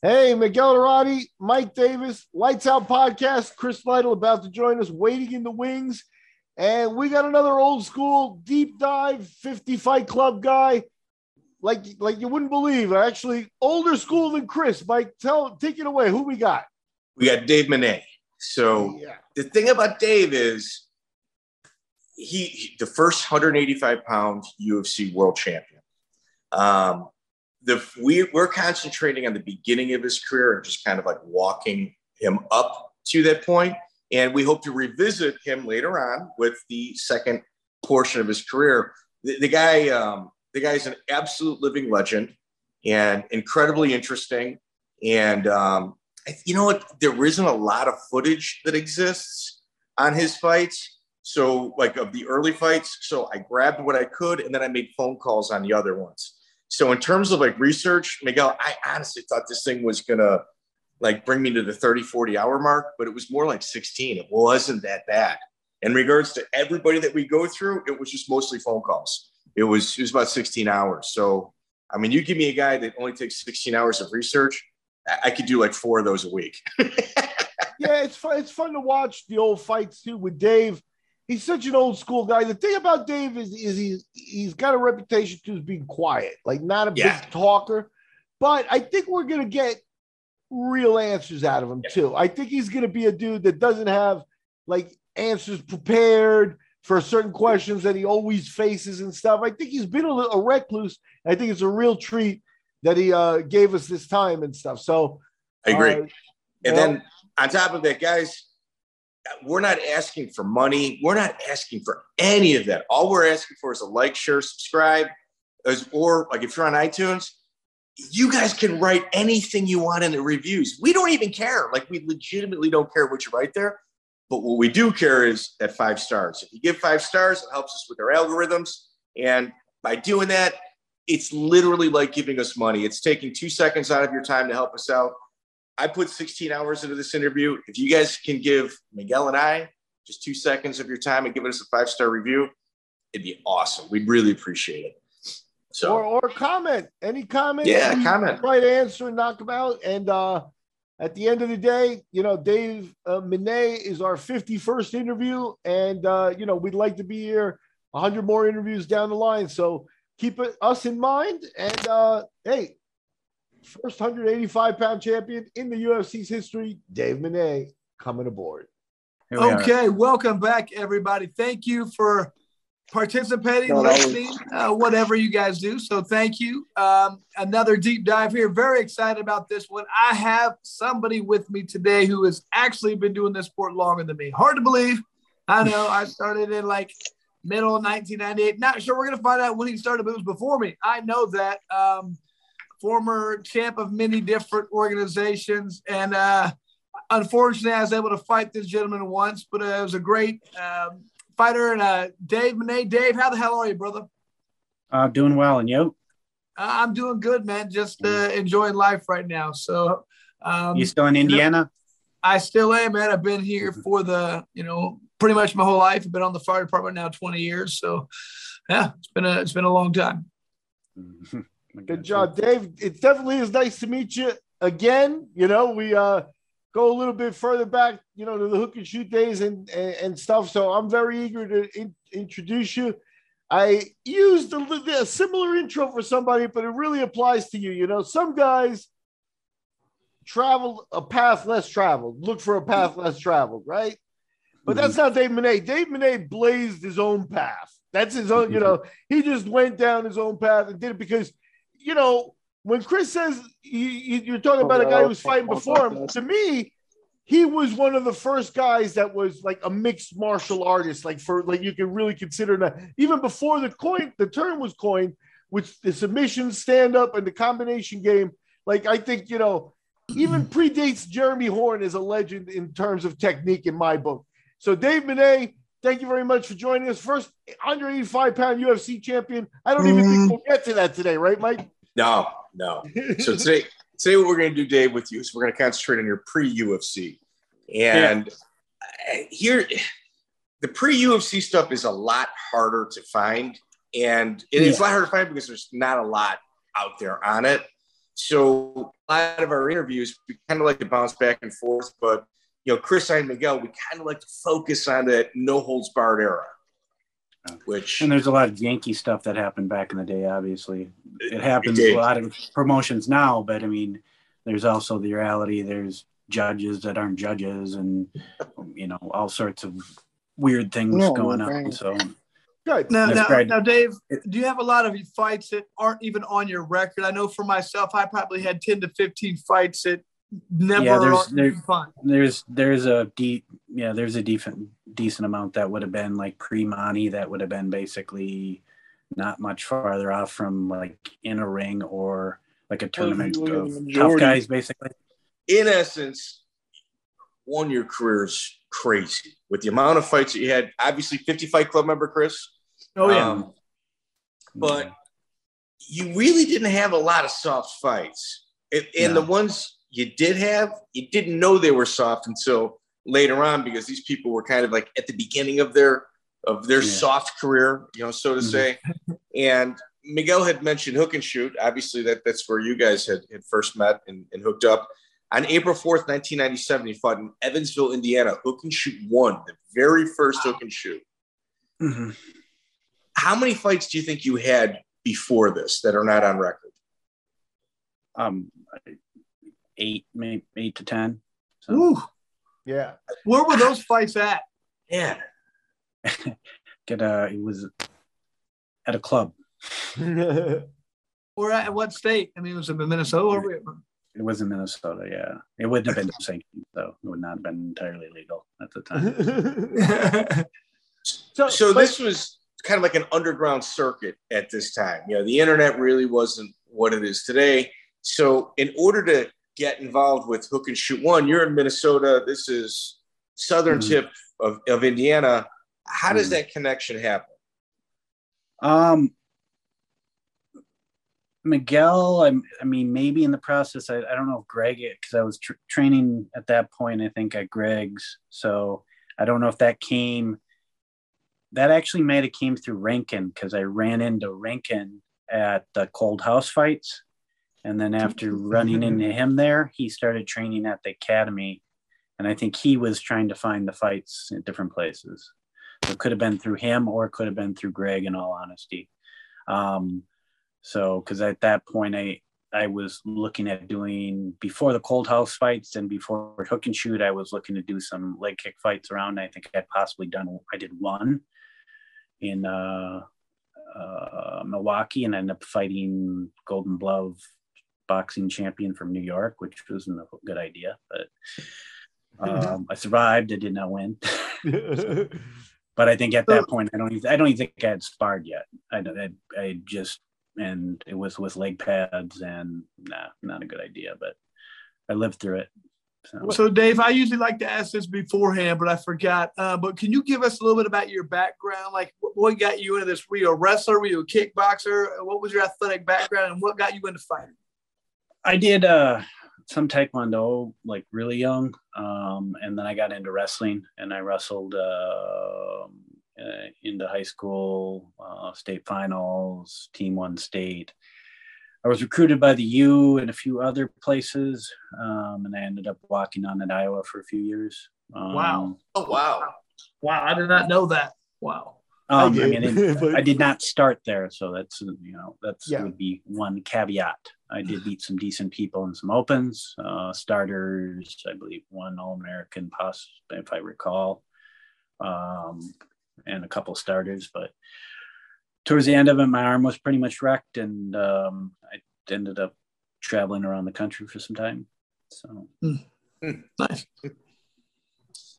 Hey, Miguel Iturrate, Mike Davis, Lytes Out Podcast, Chris Lytle about to join us, waiting in the wings. And we got another old school deep dive 50 fight club guy. Like, like you wouldn't believe, actually older school than Chris. Mike, tell take it away. Who we got? We got Dave Menne. So yeah. the thing about Dave is he, he the first 185 pound UFC world champion. Um, the we we're concentrating on the beginning of his career and just kind of like walking him up to that point, and we hope to revisit him later on with the second portion of his career. The, the guy, um, the guy's an absolute living legend and incredibly interesting. And um, you know what? There isn't a lot of footage that exists on his fights. So, like of the early fights. So I grabbed what I could, and then I made phone calls on the other ones. So in terms of like research, Miguel, I honestly thought this thing was gonna like bring me to the 30, 40 hour mark, but it was more like 16. It wasn't that bad. In regards to everybody that we go through, it was just mostly phone calls. It was it was about 16 hours. So I mean, you give me a guy that only takes 16 hours of research, I could do like four of those a week. yeah, it's fun. It's fun to watch the old fights too with Dave. He's such an old school guy. The thing about Dave is, is he's he's got a reputation too as being quiet, like not a yeah. big talker. But I think we're gonna get real answers out of him yeah. too. I think he's gonna be a dude that doesn't have like answers prepared for certain questions that he always faces and stuff. I think he's been a, a recluse. I think it's a real treat that he uh, gave us this time and stuff. So I agree. Uh, and then on top of that, guys, we're not asking for money. We're not asking for any of that. All we're asking for is a like, share, subscribe, as, or like if you're on iTunes, you guys can write anything you want in the reviews. We don't even care. Like we legitimately don't care what you write there. But what we do care is that five stars. If you give five stars, it helps us with our algorithms. And by doing that, it's literally like giving us money. It's taking two seconds out of your time to help us out. I put 16 hours into this interview. If you guys can give Miguel and I just two seconds of your time and give us a five star review, it'd be awesome. We'd really appreciate it. So or, or comment any comment. Yeah, comment. Right answer and knock them out. And uh, at the end of the day, you know, Dave uh, Menne is our 51st interview, and uh, you know we'd like to be here 100 more interviews down the line. So keep it, us in mind. And uh, hey, first 185 pound champion in the UFC's history, Dave Menne, coming aboard. Okay, are. welcome back, everybody. Thank you for participating, no, listening, uh, whatever you guys do. So thank you. Um, another deep dive here. Very excited about this one. I have somebody with me today who has actually been doing this sport longer than me. Hard to believe. I know. I started in like middle of 1998. Not sure we're going to find out when he started, but it was before me. I know that. Um, former champ of many different organizations. And uh, unfortunately, I was able to fight this gentleman once, but uh, it was a great um, fighter. And uh, Dave Menne, Dave, how the hell are you, brother? Uh, doing well. And you? Uh, I'm doing good, man. Just uh, enjoying life right now. So, um, you still in Indiana? I still am, man. I've been here for the, you know, pretty much my whole life. I've been on the fire department now 20 years. So yeah, it's been a it's been a long time. Good job, Dave. It definitely is nice to meet you again. You know, we uh go a little bit further back, you know, to the hook and shoot days and and, and stuff. So I'm very eager to in, introduce you. I used a, a similar intro for somebody, but it really applies to you. You know, some guys travel a path less traveled, look for a path less traveled, right? But that's mm-hmm. not Dave Menne. Dave Menne blazed his own path. That's his own, you know, he just went down his own path and did it because, you know, when Chris says he, you're talking about a guy who was fighting before him, to me, he was one of the first guys that was like a mixed martial artist, like for like you can really consider that even before the coin, the term was coined, which the submission, stand up, and the combination game. Like I think you know, even predates Jeremy Horn as a legend in terms of technique in my book. So, Dave Menne, thank you very much for joining us. First 185 pound UFC champion. I don't even think we'll get to that today, right, Mike? No, no. So, today, today what we're going to do, Dave, with you is we're going to concentrate on your pre UFC. And yeah. here, the pre UFC stuff is a lot harder to find. And it's yeah. a lot harder to find because there's not a lot out there on it. so a lot of our interviews, we kind of like to bounce back and forth, but you know, Chris and Miguel, we kind of like to focus on that no holds barred era. Which and there's a lot of Yankee stuff that happened back in the day. Obviously, it happens it a lot of promotions now, but I mean, there's also the reality. There's judges that aren't judges, and you know, all sorts of weird things no, going on. So Good. Now, now, now, Dave, do you have a lot of fights that aren't even on your record? I know for myself, I probably had 10 to 15 fights that never yeah, there's, there, there's there's a deep yeah there's a decent decent amount that would have been like pre-money that would have been basically not much farther off from like in a ring or like a tournament of tough guys basically. In essence one your is crazy. With the amount of fights that you had obviously 50 fight club member chris? Oh yeah. Um, but you really didn't have a lot of soft fights, and, and no. the ones you did have, you didn't know they were soft until later on because these people were kind of like at the beginning of their of their yeah. soft career, you know, so to mm-hmm. say. and Miguel had mentioned hook and shoot. Obviously, that that's where you guys had, had first met and, and hooked up. On April 4th, 1997, he fought in Evansville, Indiana. Hook and shoot won the very first hook and shoot. Mm-hmm. How many fights do you think you had before this that are not on record? Um, eight, maybe eight to ten. So. Ooh, yeah. Where were those fights at? Yeah. Get a. It was at a club. or at what state? I mean, was it in Minnesota? Or... It was in Minnesota. Yeah, it wouldn't have been sanctioned though. It would not have been entirely legal at the time. so, so but, this was kind of like an underground circuit at this time. You know, the internet really wasn't what it is today. So, in order to get involved with Hook and Shoot One, you're in Minnesota. This is southern mm. tip of, of Indiana. How does mm. that connection happen? Um, Miguel, I, I mean, maybe in the process, I, I don't know if Greg, because I was tr- training at that point, I think at Greg's. So I don't know if that came that actually might have came through Rankin because I ran into Rankin at the cold house fights. And then after running into him there, he started training at the academy. And I think he was trying to find the fights in different places. So it could have been through him or it could have been through Greg, in all honesty. Um, so, because at that point, I, I was looking at doing before the cold house fights and before hook and shoot, I was looking to do some leg kick fights around. I think I'd possibly done, I did one in uh, uh, Milwaukee and ended up fighting Golden Glove boxing champion from New York, which wasn't a good idea, but um, I survived. I did not win. but I think at that point, I don't even, I don't even think I had sparred yet. I, I, I just, and it was with leg pads and nah, not a good idea, but I lived through it. So. so, Dave, I usually like to ask this beforehand, but I forgot. Uh, but can you give us a little bit about your background? Like, what got you into this? Were you a wrestler? Were you a kickboxer? What was your athletic background, and what got you into fighting? I did uh, some taekwondo, like really young, um, and then I got into wrestling, and I wrestled uh, uh into high school, uh, state finals, team one state. I was recruited by the U and a few other places, um, and I ended up walking on at Iowa for a few years. Um, wow! Oh wow! Wow! I did not know that. Wow. Um, I, I mean, it, I did not start there, so that's you know that's yeah. would be one caveat. I did beat some decent people in some opens, uh, starters. I believe one All American, possibly if I recall, um, and a couple starters. But towards the end of it, my arm was pretty much wrecked, and um, I ended up traveling around the country for some time. So mm. nice.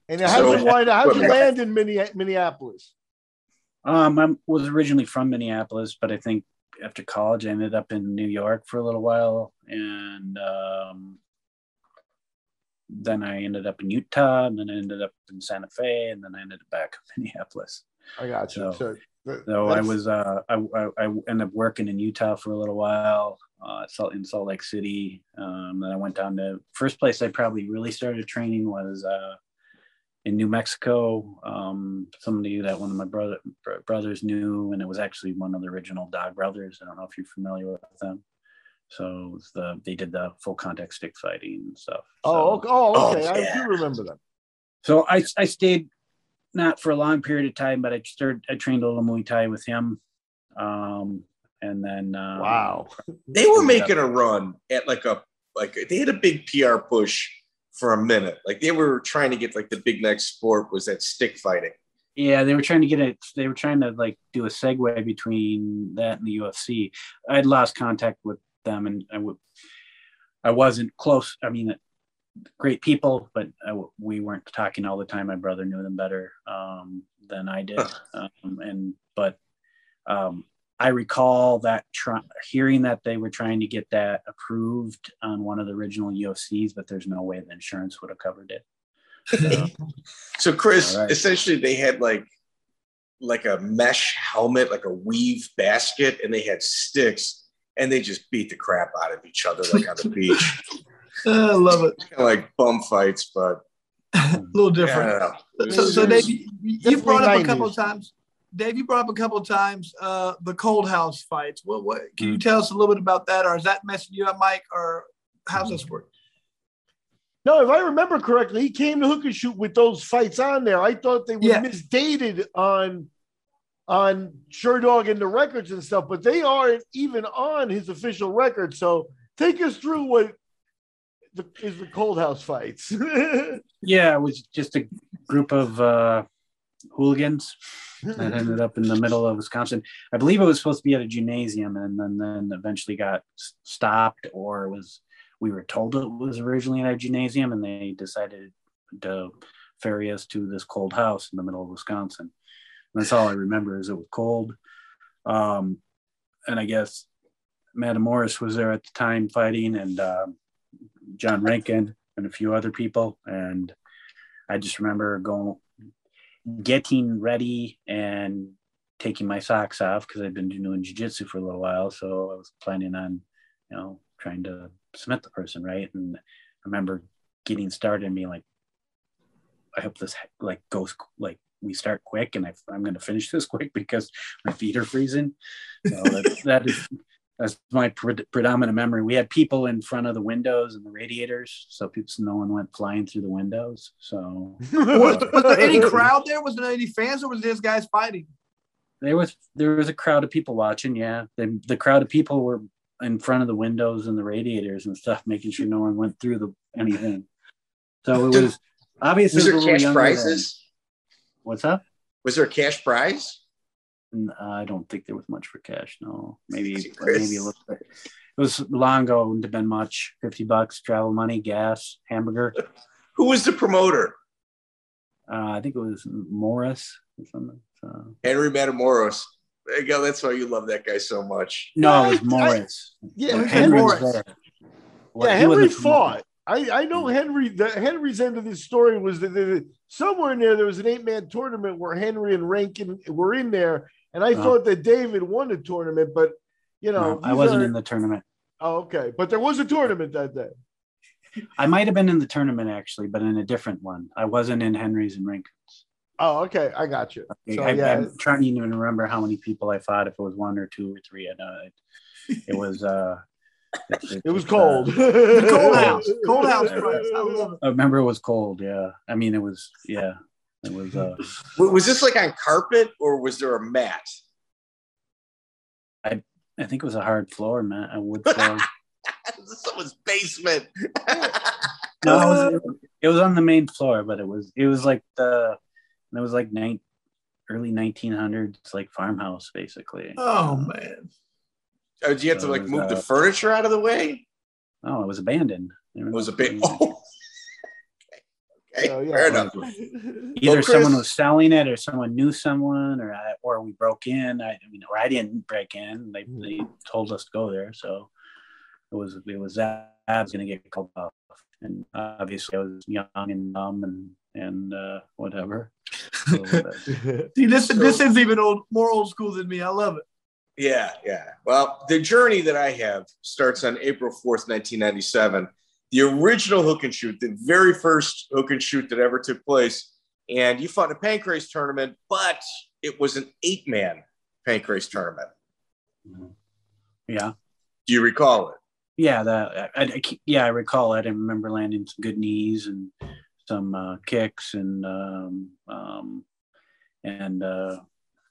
And how so, did you, how you land in Minneapolis? Um, I was originally from Minneapolis, but I think after college, I ended up in New York for a little while, and um, then I ended up in Utah, and then I ended up in Santa Fe, and then I ended up back in Minneapolis. I got you. So, so so I was uh, I, I, I ended up working in Utah for a little while, uh, Salt in Salt Lake City. Um, then I went down to first place I probably really started training was uh, in New Mexico. Um, somebody that one of my brother brothers knew, and it was actually one of the original Dog Brothers. I don't know if you're familiar with them. So the they did the full contact stick fighting and stuff. Oh, so, oh, okay. Oh, yeah. I do remember that. So I I stayed not for a long period of time, but I started I trained a little Muay Thai with him. Um, and then um, wow, they were making a run at like a like they had a big PR push for a minute. Like they were trying to get like the big next sport was that stick fighting. Yeah, they were trying to get it. They were trying to like do a segue between that and the UFC. I'd lost contact with them, and I would, I wasn't close. I mean, great people, but I, we weren't talking all the time. My brother knew them better um, than I did, um, and but um, I recall that try, hearing that they were trying to get that approved on one of the original UFCs, but there's no way the insurance would have covered it. So, so Chris, right. essentially they had like like a mesh helmet, like a weave basket, and they had sticks, and they just beat the crap out of each other like on the beach. Uh, I love it. Kind of like bum fights, but a little different. Yeah, so, so Dave, you, you brought up a couple of times. Dave, you brought up a couple of times uh, the cold house fights. What, what can you mm. tell us a little bit about that, or is that messing you up, Mike, or how's this work? No, if I remember correctly, he came to hook and shoot with those fights on there. I thought they were yeah. misdated on on Sherdog and the records and stuff, but they aren't even on his official record. So take us through what the, is the cold house fights. yeah, it was just a group of uh, hooligans that ended up in the middle of Wisconsin. I believe it was supposed to be at a gymnasium, and then then eventually got stopped, or was we were told it was originally at a gymnasium, and they decided to ferry us to this cold house in the middle of Wisconsin. And that's all I remember is it was cold. Um, and I guess Matamoros was there at the time fighting, and uh, John Rankin and a few other people. And I just remember going getting ready and taking my socks off because I've been doing jujitsu for a little while. So I was planning on, you know, trying to submit the person, right? And I remember getting started and being like, I hope this like goes like we start quick and I, am going to finish this quick because my feet are freezing. So that, that is that's my pre- predominant memory. We had people in front of the windows and the radiators, so people, so no one went flying through the windows. So, was, was, there any crowd there? Was there any fans, or was these guys fighting? There was there was a crowd of people watching. Yeah, the the crowd of people were in front of the windows and the radiators and stuff, making sure no one went through the anything. So it was obviously. Was there cash prizes? Than, what's up? Was there a cash prize? I don't think there was much for cash. No, maybe maybe a little bit. It was long ago. Wouldn't have been much. Fifty bucks, travel money, gas, hamburger. Who was the promoter? Uh, I think it was Morris or something. So. Henry Matamoros. There you go. That's why you love that guy so much. No, it was Morris. I, yeah, Henry. Morris. Well, yeah, Henry fought. I, I know Henry. The Henry's end of this story was that, that somewhere in there there was an eight man tournament where Henry and Rankin were in there, and I uh-huh. thought that David won the tournament, but you know, no, I wasn't are... in the tournament. Oh, okay. But there was a tournament that day. I might have been in the tournament actually, but in a different one. I wasn't in Henry's and Rankin's. Oh, okay. I got you. Okay. So, I, yeah. I'm trying to even remember how many people I fought, if it was one or two or three. I know it, it was uh it, it was cold. Uh, cold house. Cold house. I love it. I remember it was cold, yeah. I mean it was yeah. It was uh was this like on carpet or was there a mat? I I think it was a hard floor, man. A wood floor. Someone's basement. no, it was, it was, on the main floor, but it was it was like the it was like nine, early 1900s, like farmhouse basically. Oh man! Oh, did you have so to like move uh, the furniture out of the way? Oh, it was abandoned. It was a bit. Oh. Okay, oh, yeah. fair enough. Either well, someone was selling it, or someone knew someone, or I, or we broke in. I, I mean, or I didn't break in. They, mm. they told us to go there, so it was it was that I was going to get called off, and obviously I was young and dumb and and uh, whatever. So, See, this so, this is even old, more old school than me. I love it. Yeah, yeah. Well, the journey that I have starts on April 4th, 1997. The original hook and shoot, the very first hook and shoot that ever took place. And you fought a pancrase tournament, but it was an eight man pancrase tournament. Mm-hmm. Yeah. Do you recall it? Yeah, that I, I, yeah I recall. It. I remember landing some good knees and some uh, kicks and um, um, and uh,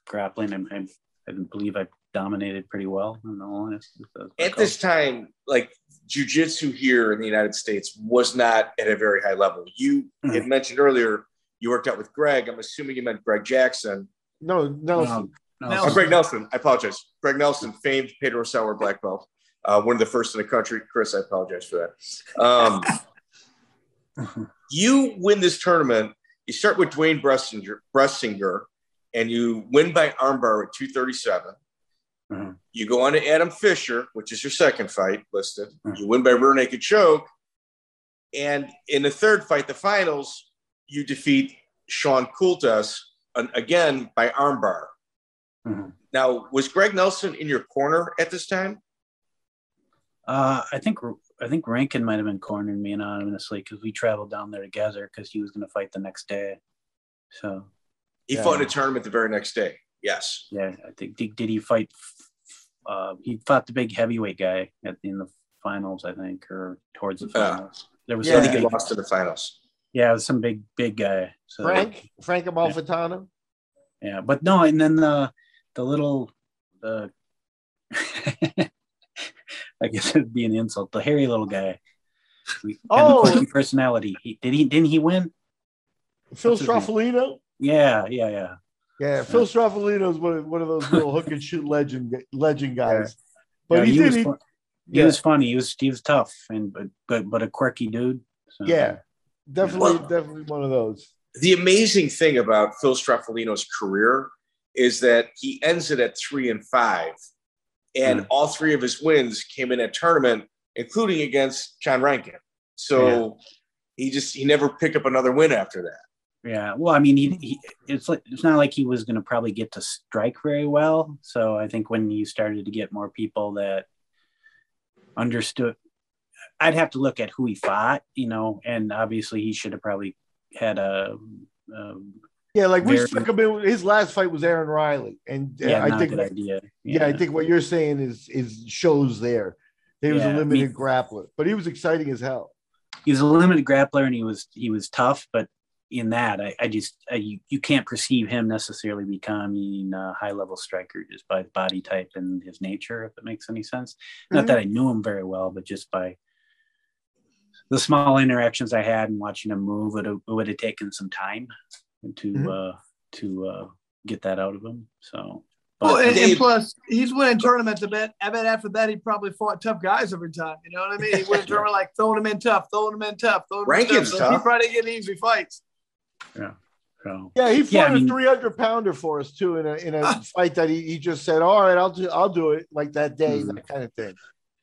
grappling. I, I, I believe I dominated pretty well. In all honesty, at this time, like jujitsu here in the United States was not at a very high level. You mm-hmm. had mentioned earlier you worked out with Greg. I'm assuming you meant Greg Jackson. No, Nelson. No, Nelson. Oh, Greg Nelson. I apologize. Greg Nelson, famed Pedro Sauer black belt, uh, one of the first in the country. Chris, I apologize for that. Um, you win this tournament. You start with Dwayne Bressinger, Bressinger and you win by armbar at 237. Mm-hmm. You go on to Adam Fisher, which is your second fight listed. Mm-hmm. You win by rear naked choke. And in the third fight, the finals, you defeat Sean Coultas again by armbar. Mm-hmm. Now, was Greg Nelson in your corner at this time? Uh, I think I think Rankin might have been cornering me anonymously because we traveled down there together because he was going to fight the next day. So he yeah. fought in a tournament the very next day. Yes. Yeah, I think did, did he fight? Uh, he fought the big heavyweight guy at in the finals, I think, or towards the finals. Uh, there was yeah, he lost in the finals. Yeah, it was some big big guy. So, Frank Frank Amalfitano. Yeah. yeah, but no, and then the the little the I guess it'd be an insult. The hairy little guy. Oh, personality. He, did he? Didn't he win? Phil Straffolino. Yeah, yeah, yeah. Yeah, Phil Straffolino is one of, one of those little hook and shoot legend legend guys. Yeah. But yeah, he, he, did. Was he, he yeah. was funny. He was he was tough and but but but a quirky dude. So. Yeah, definitely well, definitely one of those. The amazing thing about Phil Straffolino's career is that he ends it at three and five, and mm. all three of his wins came in a tournament, including against John Rankin. So yeah. he just he never picked up another win after that. Yeah, well, I mean, he, he it's like it's not like he was going to probably get to strike very well. So I think when you started to get more people that understood, I'd have to look at who he fought, you know, and obviously he should have probably had a. a yeah, like very, we stuck him in. His last fight was Aaron Riley, and uh, yeah, I think idea. Yeah. yeah. I think what you're saying is is shows there. He was yeah, a limited I mean, grappler, but he was exciting as hell. He was a limited grappler, and he was he was tough, but in that, I, I just I, you, you can't perceive him necessarily becoming a high level striker just by body type and his nature, if it makes any sense. Mm-hmm. Not that I knew him very well, but just by the small interactions I had and watching him move, it, it would have taken some time to mm-hmm. uh, to uh, get that out of him. So. But well, and, and, plus, he's winning tournaments. I bet. I bet after that, he probably fought tough guys every time. You know what I mean? He went tournament like throwing him in tough, throwing him in tough, throwing him in tough. So he probably get easy fights. Yeah. So, yeah, he fought yeah, a I mean, 300 pounder for us too in a in a fight that he, he just said, "All right, I'll do I'll do it like that day, mm-hmm. that kind of thing."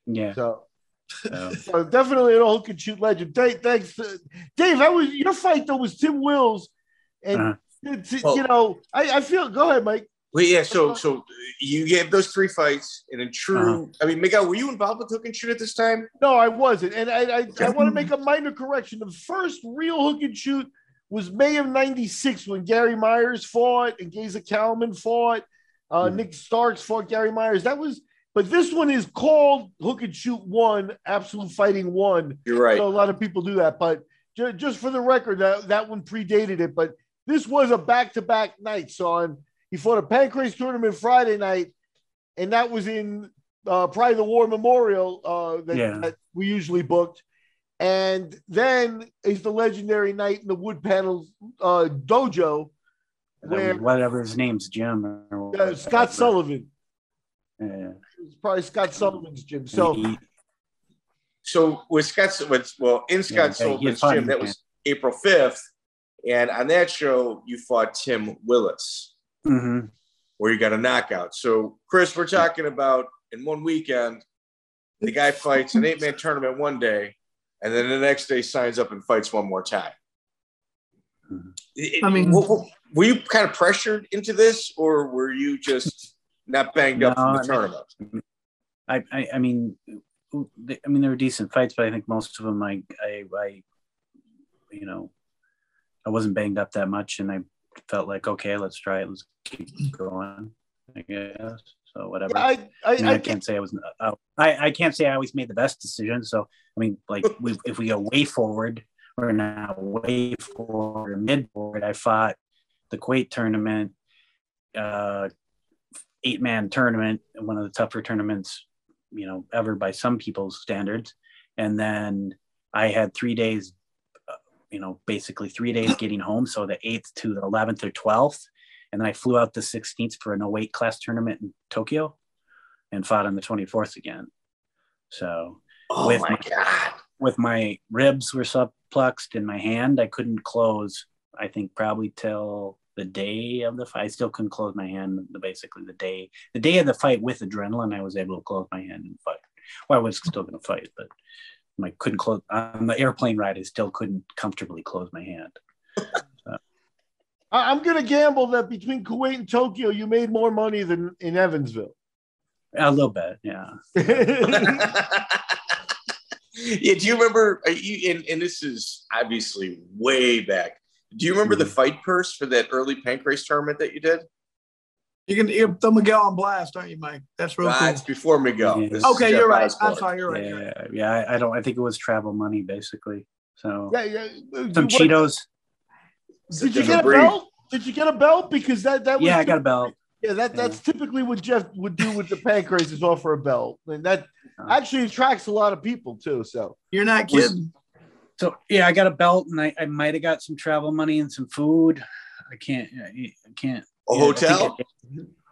Yeah. So, so. so definitely an old can shoot legend. Dave, thanks, uh, Dave. I was your fight though was Tim Wills, and uh-huh. well, you know I, I feel. Go ahead, Mike. Well, yeah. So, so you gave those three fights, and in true, uh-huh. I mean, Miguel, were you involved with hook and shoot at this time? No, I wasn't, and I, I, I want to make a minor correction. The first real hook and shoot was May of 96 when Gary Myers fought and Geza Kalman fought. Uh, mm-hmm. Nick Starks fought Gary Myers. That was, but this one is called Hook and Shoot One, Absolute Fighting One. You're right. So a lot of people do that. But ju- just for the record, that, that one predated it. But this was a back to back night. So on, he fought a Pancrase tournament Friday night, and that was in uh, Pride of the War Memorial uh, that, yeah. that we usually booked. And then is the legendary night in the wood panels uh, dojo where whatever his name's Jim or uh, Scott Sullivan. Yeah. It's probably Scott Sullivan's gym. So so with Scott with well in Scott yeah, Sullivan's gym, that was April 5th. And on that show, you fought Tim Willis, mm-hmm. where you got a knockout. So, Chris, we're talking about in one weekend, the guy fights an eight man tournament one day, and then the next day signs up and fights one more time. I mean, were you kind of pressured into this, or were you just not banged no, up from the I tournament? Mean, I, I, I mean, I mean, they were decent fights, but I think most of them, I, I, I, you know, I wasn't banged up that much, and I felt like, okay, let's try it, let's keep going. I guess So whatever. I, I, I, mean, I can't say I was. Uh, I I can't say I always made the best decision. So I mean, like we, if we go way forward, we're now way forward, mid forward. I fought the Kuwait tournament, uh, eight man tournament, one of the tougher tournaments, you know, ever by some people's standards. And then I had three days, uh, you know, basically three days getting home. So the 8th to the 11th or 12th. And then I flew out the 16th for an no weight class tournament in Tokyo and fought on the 24th again. So, oh with my, my God. With my ribs were subluxed in my hand, I couldn't close, I think probably till the day of the fight. I still couldn't close my hand. Basically, the day the day of the fight with adrenaline, I was able to close my hand and fight. Well, I was still going to fight, but I couldn't close on the airplane ride. I still couldn't comfortably close my hand. So. I'm going to gamble that between Kuwait and Tokyo, you made more money than in Evansville. A little bit, yeah. yeah. Do you remember? You, and, and this is obviously way back. Do you remember mm-hmm. the fight purse for that early pancrase tournament that you did? You can you throw Miguel on blast, aren't you, Mike? That's real cool. It's before Miguel. Yeah. Okay, you're right. I'm sorry, you're right. Yeah, you're yeah. I, I, don't. I think it was travel money, basically. So yeah, yeah. Some what, Cheetos. Did you get a belt? Did you get a belt? Because that that was yeah, I got a belt. Yeah, that that's yeah. typically what Jeff would do with the pancrase is offer a belt, and that actually attracts a lot of people too. So you're not kidding so yeah, I got a belt and I, I might have got some travel money and some food. I can't, I can't. A yeah, hotel. I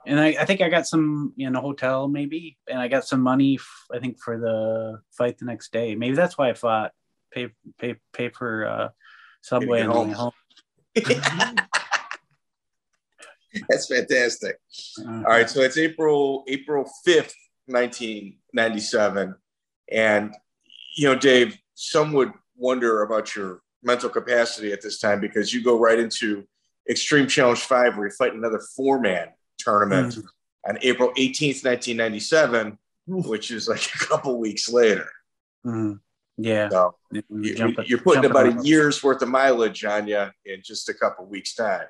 and I, I think I got some in a hotel maybe, and I got some money. F- I think for the fight the next day. Maybe that's why I fought. Pay pay pay for uh, subway and home. home. that's fantastic. Uh-huh. All right, so it's April April fifth, nineteen ninety seven, and you know, Dave, some would wonder about your mental capacity at this time because you go right into Extreme Challenge 5 where you fight another four man tournament mm-hmm. on April 18th, 1997, which is like a couple weeks later. Mm-hmm. Yeah. So you, are putting about a year's worth of mileage on you in just a couple weeks' time.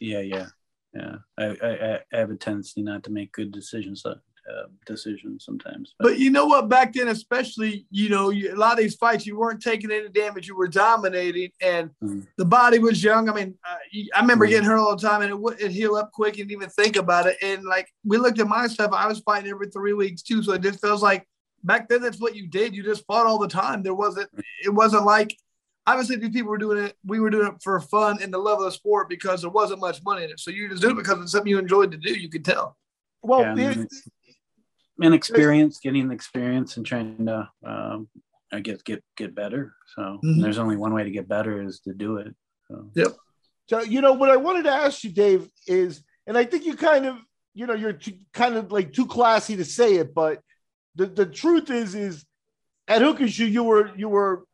Yeah, yeah, yeah. I, I, I have a tendency not to make good decisions uh, decisions sometimes. But. but. you know what? Back then, especially, you know, you, a lot of these fights, you weren't taking any damage. You were dominating, and mm. the body was young. I mean, uh, I remember mm. getting hurt all the time, and it would it heal up quick, and even think about it. And like we looked at my stuff, I was fighting every three weeks too, so it just feels like back then that's what you did. You just fought all the time. There wasn't. It wasn't like. Obviously, these people were doing it. We were doing it for fun and the love of the sport because there wasn't much money in it. So you just do it because it's something you enjoyed to do. You could tell. Well, yeah, it, and experience, getting the experience and trying to, um, I guess, get get better. So mm-hmm. there's only one way to get better is to do it. So. Yep. So you know what I wanted to ask you, Dave, is, and I think you kind of, you know, you're too, kind of like too classy to say it, but the the truth is, is at Hook and Shoot you were you were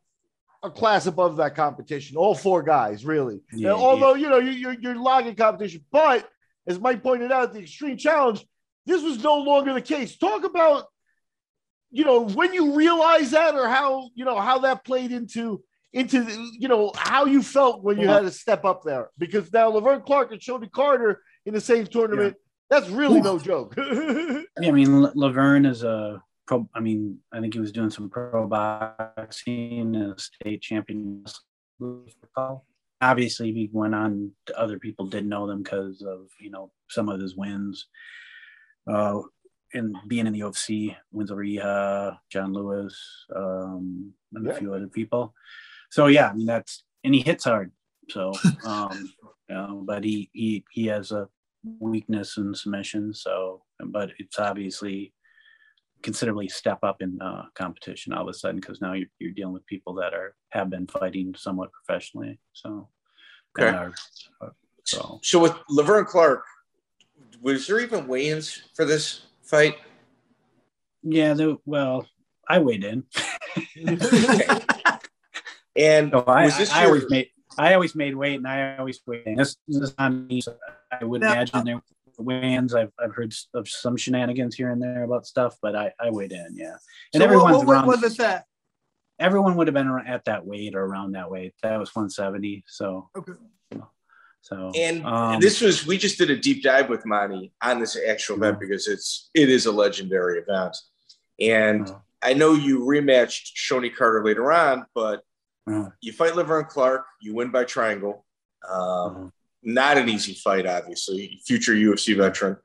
a class above that competition. All four guys, really. Yeah, although yeah. you know you, you're you're logging competition, but as Mike pointed out, the Extreme Challenge this was no longer the case. Talk about, you know, when you realize that or how, you know, how that played into, into, you know, how you felt when you had to step up there. Because now Laverne Clark and Shonie Carter in the same tournament, yeah. that's really Oof. no joke. yeah, I mean, Laverne is a pro, I mean, I think he was doing some pro boxing and a state champion. Obviously, he went on to other people didn't know them because of, you know, some of his wins uh, and being in the UFC, wins over Iha, John Lewis, um, and yeah. a few other people. So yeah, I mean that's and he hits hard. So, um, you know, but he he he has a weakness in submission. So, but it's obviously considerably step up in uh, competition all of a sudden because now you're, you're dealing with people that are have been fighting somewhat professionally. So, okay. Are, uh, so, so with Laverne Clark, was there even weigh-ins for this fight? Yeah, the, well, I weighed in. and so I, was this I, your... I always made I always made weight, and I always weighed in. This, this is not me. So I would imagine there weigh-ins. I've I've heard of some shenanigans here and there about stuff, but I I weighed in, yeah. And so everyone's what, what, around, what was that? Everyone would have been at that weight or around that weight. That was 170. So okay. So and um, this was we just did a deep dive with Monty on this actual event because it's it is a legendary event. And uh, I know you rematched Shonie Carter later on, but uh, you fight Laverne Clark, you win by triangle. Um, uh, not an easy fight, obviously, future UFC veteran.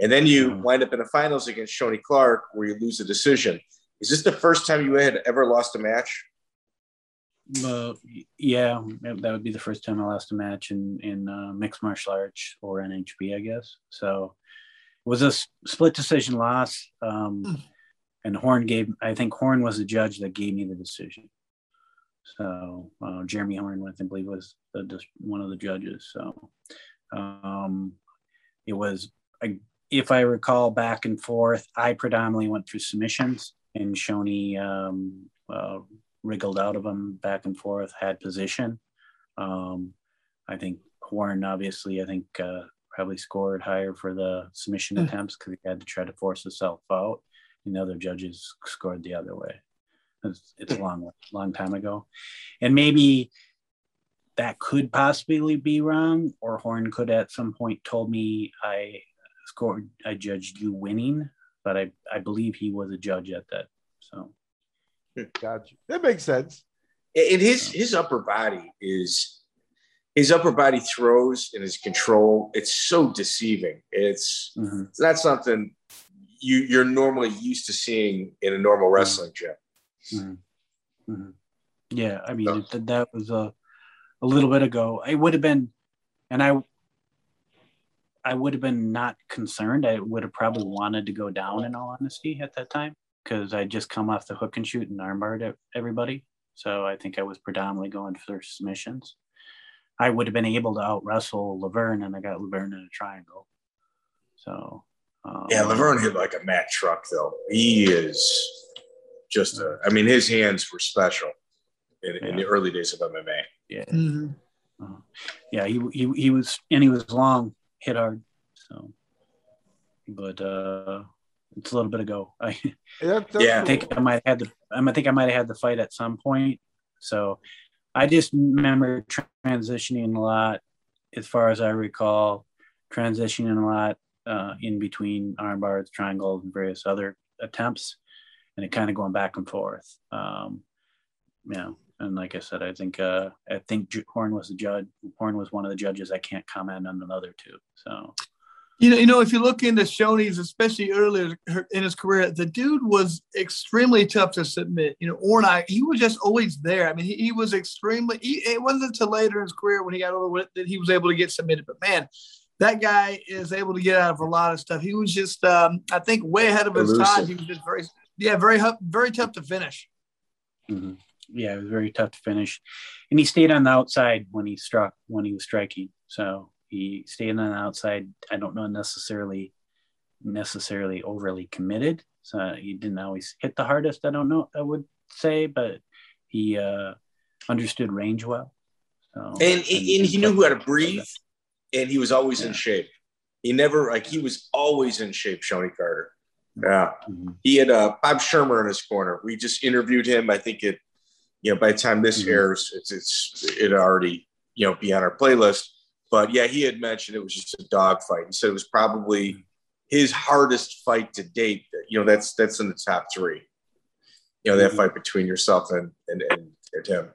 And then you wind up in the finals against Shonie Clark where you lose a decision. Is this the first time you had ever lost a match? Uh, yeah, that would be the first time I lost a match in in uh, mixed martial arts or NHB, I guess. So it was a split decision loss. Um, hmm. and Horn gave, I think Horn was the judge that gave me the decision. So uh, Jeremy Horn, I believe, was the, one of the judges. So um, it was, if I recall, back and forth. I predominantly went through submissions, and Shonie um, uh, wriggled out of them back and forth, had position. Um, I think Horn, obviously, I think uh, probably scored higher for the submission mm-hmm. attempts because he had to try to force himself out. And the other judges scored the other way. It's, it's a long, long time ago, and maybe that could possibly be wrong, or Horn could at some point told me I scored, I judged you winning, but I, I believe he was a judge at that. So Gotcha. That makes sense. And his his upper body is his upper body throws and his control. It's so deceiving. It's mm-hmm. it's not something you you're normally used to seeing in a normal mm-hmm. wrestling gym. Mm-hmm. mm-hmm. Yeah, I mean so. that, that was a a little bit ago. It would have been, and I I would have been not concerned. I would have probably wanted to go down in all honesty at that time because I just come off the hook and shoot and armbarred everybody. So I think I was predominantly going for submissions. I would have been able to out wrestle Laverne, and I got Laverne in a triangle. So um, yeah, Laverne hit like a Mack truck though. He is just a. I mean, his hands were special in, yeah. in the early days of MMA. Yeah, mm-hmm. uh, yeah. He, he he was and he was long, hit hard. So, but uh, it's a little bit ago. I, yeah, I think I might have had the I think I might have had the fight at some point. So I just remember transitioning a lot, as far as I recall, transitioning a lot uh, in between arm bars, triangles, and various other attempts, and it kind of going back and forth. Um, yeah, and like I said, I think uh, I think Horn was the judge. Horn was one of the judges. I can't comment on another two. So you know, you know, if you look into Shonie's, especially earlier in his career, the dude was extremely tough to submit. You know, Ornai, he was just always there. I mean, he, he was extremely. He, it wasn't until later in his career when he got over that he was able to get submitted. But man, that guy is able to get out of a lot of stuff. He was just, um, I think, way ahead of his Elusive. time. He was just very, yeah, very, very tough to finish. Mm-hmm. Yeah, it was very tough to finish, and he stayed on the outside when he struck when he was striking. So he stayed on the outside. I don't know necessarily necessarily overly committed. So he didn't always hit the hardest. I don't know. I would say, but he uh, understood range well. So, and, and, and he knew how to breathe, and he was always yeah. in shape. He never like he was always in shape. Shonie Carter. Yeah, mm-hmm. he had uh, Bob Schirmer in his corner. We just interviewed him. I think it, you know, by the time this mm-hmm. airs, it's it's it already you know be on our playlist. But yeah, he had mentioned it was just a dog fight. He said it was probably his hardest fight to date. You know, that's that's in the top three. You know, that mm-hmm. fight between yourself and and, and, and him.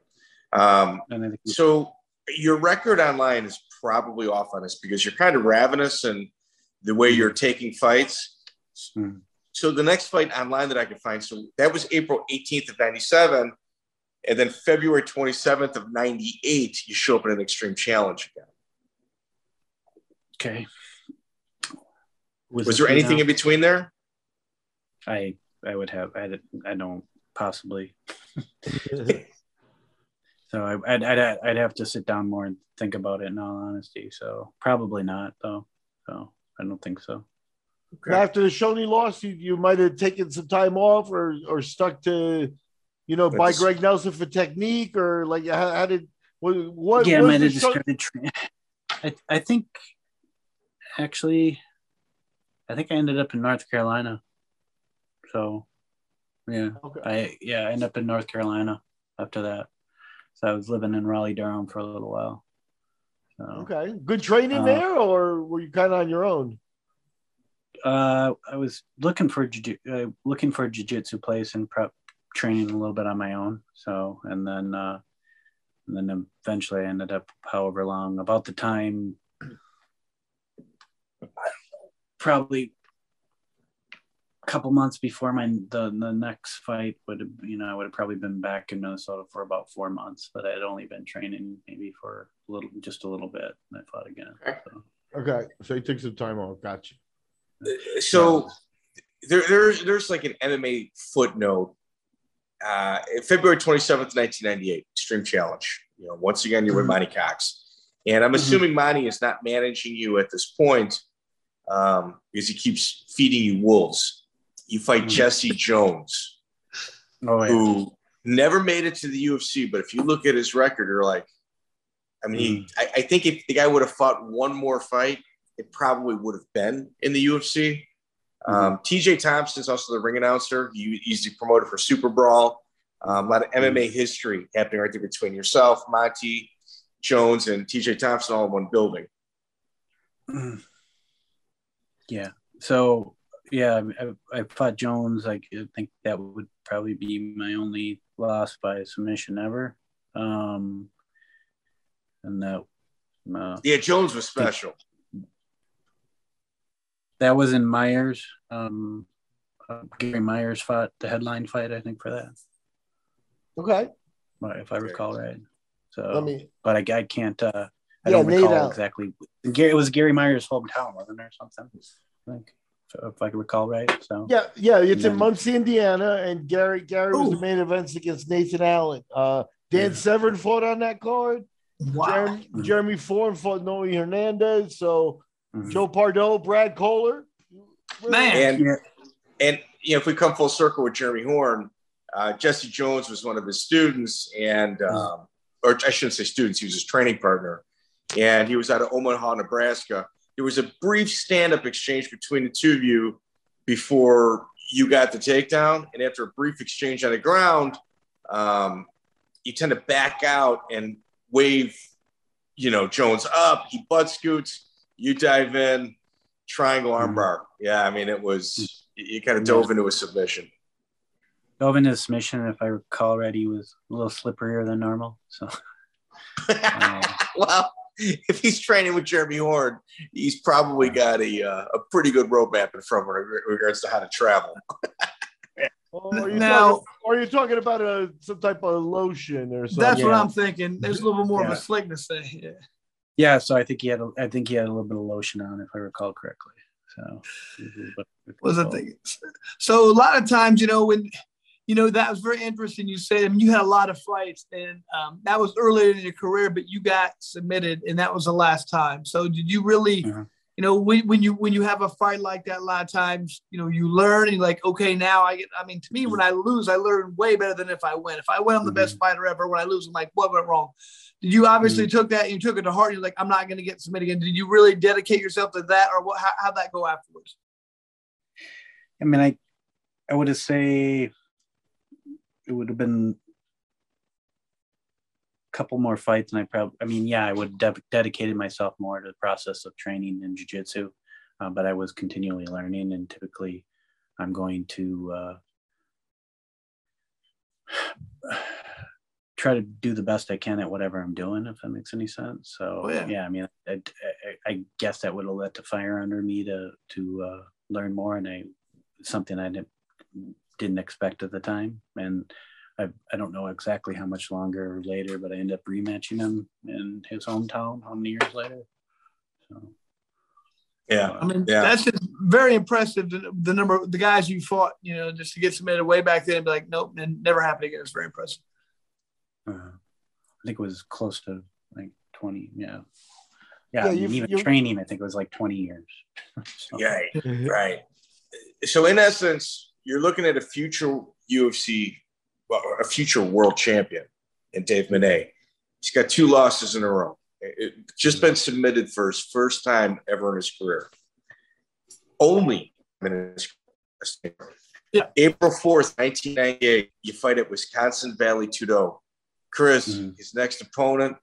Um, so your record online is probably off on this because you're kind of ravenous and the way you're taking fights. Mm-hmm. So the next fight online that I could find, so that was April 18th of 97. And then February 27th of 98, you show up in an extreme challenge again. Okay. Was, was there anything in between there? I I would have I I don't possibly. so I, would I'd I'd have to sit down more and think about it. In all honesty, so probably not though. So I don't think so. Okay. After the Shonie loss, you, you might have taken some time off or or stuck to, you know, by Greg Nelson for technique or like how, how did what what? Yeah, I might have just started. Tra- I I think actually, I think I ended up in North Carolina. So, yeah, okay. I yeah, I ended up in North Carolina after that. So I was living in Raleigh, Durham for a little while. So. Okay, good training uh, there, or were you kind of on your own? Uh, I was looking for jiu- uh, looking for a jiu-jitsu place and prep training a little bit on my own. So, and then uh, and then eventually I ended up, however long, about the time, probably a couple months before my the, the next fight would have, you know, I would have probably been back in Minnesota for about four months, but I had only been training maybe for a little, just a little bit, and I fought again. So. Okay, so you took some time off. Gotcha. So there, there's there's like an MMA footnote. Uh, February 27th, 1998, Extreme Challenge. You know, once again, you're with mm-hmm. Monty Cox. And I'm mm-hmm. assuming mm-hmm. Monty is not managing you at this point um, because he keeps feeding you wolves. You fight mm-hmm. Jesse Jones, oh, yeah. who never made it to the UFC. But if you look at his record, you're like, I mean, he, mm. I, I, think if the guy would have fought one more fight, it probably would have been in the UFC. Mm-hmm. Um, TJ Thompson is also the ring announcer. He, he's the promoter for Super Brawl. Um, a lot of MMA history happening right there between yourself, Monty, Jones, and TJ Thompson all in one building. Yeah. So yeah, I, I fought Jones. I think that would probably be my only loss by submission ever. Um, and that. Uh, yeah, Jones was special. That was in Myers. Um, uh, Gary Myers fought the headline fight, I think, for that. Okay. If I recall right. So, Let me, but I, I can't. Uh, I yeah, don't recall exactly. Gary, it was Gary Myers' hometown, wasn't there? Something. I think, if I can recall right. So yeah, yeah, it's then, in Muncie, Indiana, and Gary Gary Ooh. was the main events against Nathan Allen. Uh, Dan yeah. Severn fought on that card. Wow. Jeremy. Jeremy Ford fought Noe Hernandez. So mm-hmm. Joe Pardo, Brad Kohler. Man, and, and you know, if we come full circle with Jeremy Horn, uh, Jesse Jones was one of his students, and hmm. um, or I shouldn't say students, he was his training partner, and he was out of Omaha, Nebraska. There was a brief stand-up exchange between the two of you before you got the takedown, and after a brief exchange on the ground, um, you tend to back out and wave, you know, Jones up. He butt scoots. You dive in, triangle armbar. Yeah, I mean, it was you kind of dove into a submission. Melvin submission, if I recall right, he was a little slipperier than normal. So, um, well, if he's training with Jeremy Horn, he's probably got a uh, a pretty good roadmap in front of him in regards to how to travel. are you now, talking, are you talking about a some type of lotion or something? That's yeah. what I'm thinking. There's a little bit more yeah. of a slickness there. Yeah. Yeah, so I think he had a, I think he had a little bit of lotion on, if I recall correctly. So was the thing. So a lot of times, you know, when you know, that was very interesting. You said I mean, you had a lot of fights, and um, that was earlier in your career, but you got submitted, and that was the last time. So, did you really, mm-hmm. you know, when, when you when you have a fight like that, a lot of times, you know, you learn and like, okay, now I get. I mean, to me, when I lose, I learn way better than if I win. If I win, I'm the mm-hmm. best fighter ever. When I lose, I'm like, what went wrong? Did you obviously mm-hmm. took that and you took it to heart? You're like, I'm not going to get submitted again. Did you really dedicate yourself to that, or what? How how'd that go afterwards? I mean, I I would have say it would have been a couple more fights, and I probably, I mean, yeah, I would have de- dedicated myself more to the process of training in jujitsu, uh, but I was continually learning, and typically, I'm going to uh, try to do the best I can at whatever I'm doing, if that makes any sense. So oh, yeah. yeah. I mean, I, I, I, guess that would have lit the fire under me to to uh, learn more, and I something I didn't didn't expect at the time. And I, I don't know exactly how much longer later, but I end up rematching him in his hometown how many years later. So, yeah, I mean yeah. that's just very impressive. The, the number of the guys you fought, you know, just to get submitted way back then and be like, nope, and never happened again. It's very impressive. Uh, I think it was close to like 20. Yeah. Yeah. yeah even training, I think it was like 20 years. so. Yeah. Right. So, in essence, you're looking at a future UFC, well, a future world champion in Dave Menne. He's got two losses in a row. It, just been submitted for his first time ever in his career. Only in his yeah. April 4th, 1998, you fight at Wisconsin Vale Tudo. Chris, mm-hmm. his next opponent,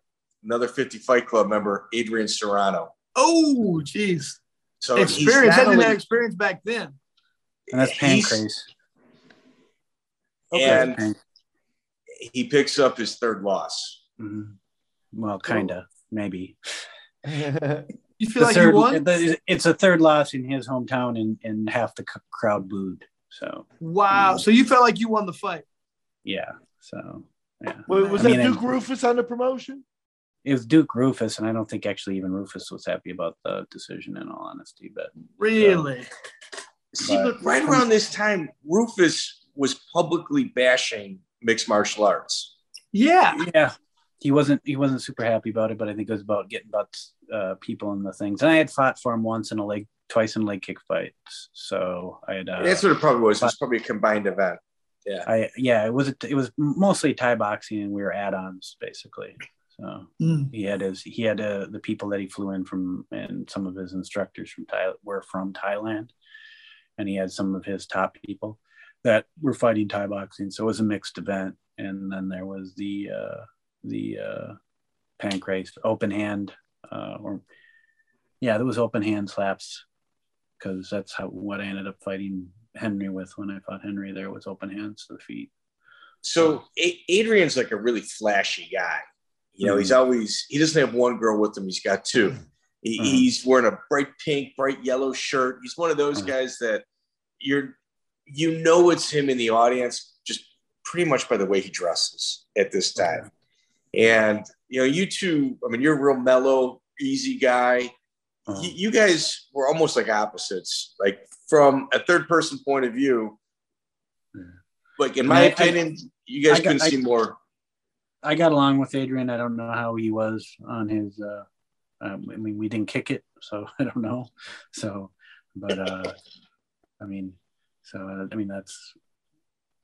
another 50 Fight Club member, Adrian Serrano. Oh, jeez. So experience. I didn't have experience back then. And that's Pancrase. Okay. And he picks up his third loss. Mm-hmm. Well, kind of, maybe. you feel the like third, won? It's a third loss in his hometown, and, and half the crowd booed. So wow. So you felt like you won the fight? Yeah. So yeah. Well, was I that mean, Duke Roufus on the promotion? It was Duke Roufus, and I don't think actually even Roufus was happy about the decision. In all honesty, but really, so, see, but, but right around this time, Roufus was publicly bashing mixed martial arts. Yeah, yeah. He wasn't he wasn't super happy about it, but I think it was about getting butts uh, people in the things. And I had fought for him once in a leg, twice in leg kick fights. So I had. Uh, That's what it probably was. It was probably a combined event. Yeah. I yeah, it was it was mostly Thai boxing, and we were add-ons basically. So mm. he had his he had uh, the people that he flew in from, and some of his instructors from Thailand were from Thailand, and he had some of his top people that were fighting Thai boxing. So it was a mixed event. And then there was the uh, the uh, Pancrase open hand, uh, or yeah, there was open hand slaps because that's how what I ended up fighting Henry with when I fought Henry. There was open hands to the feet. So Adrian's like a really flashy guy. You know, mm-hmm. he's always he doesn't have one girl with him; he's got two. He, mm-hmm. He's wearing a bright pink, bright yellow shirt. He's one of those mm-hmm. guys that you're you know it's him in the audience just pretty much by the way he dresses at this time. And you know, you two, I mean, you're a real mellow, easy guy. Uh-huh. You, you, guys were almost like opposites, like from a third person point of view. Like in my I, opinion, I, you guys got, couldn't see more. I got along with Adrian. I don't know how he was on his. Uh, um, I mean, we didn't kick it, so I don't know. So, but uh, I mean, so uh, I mean, that's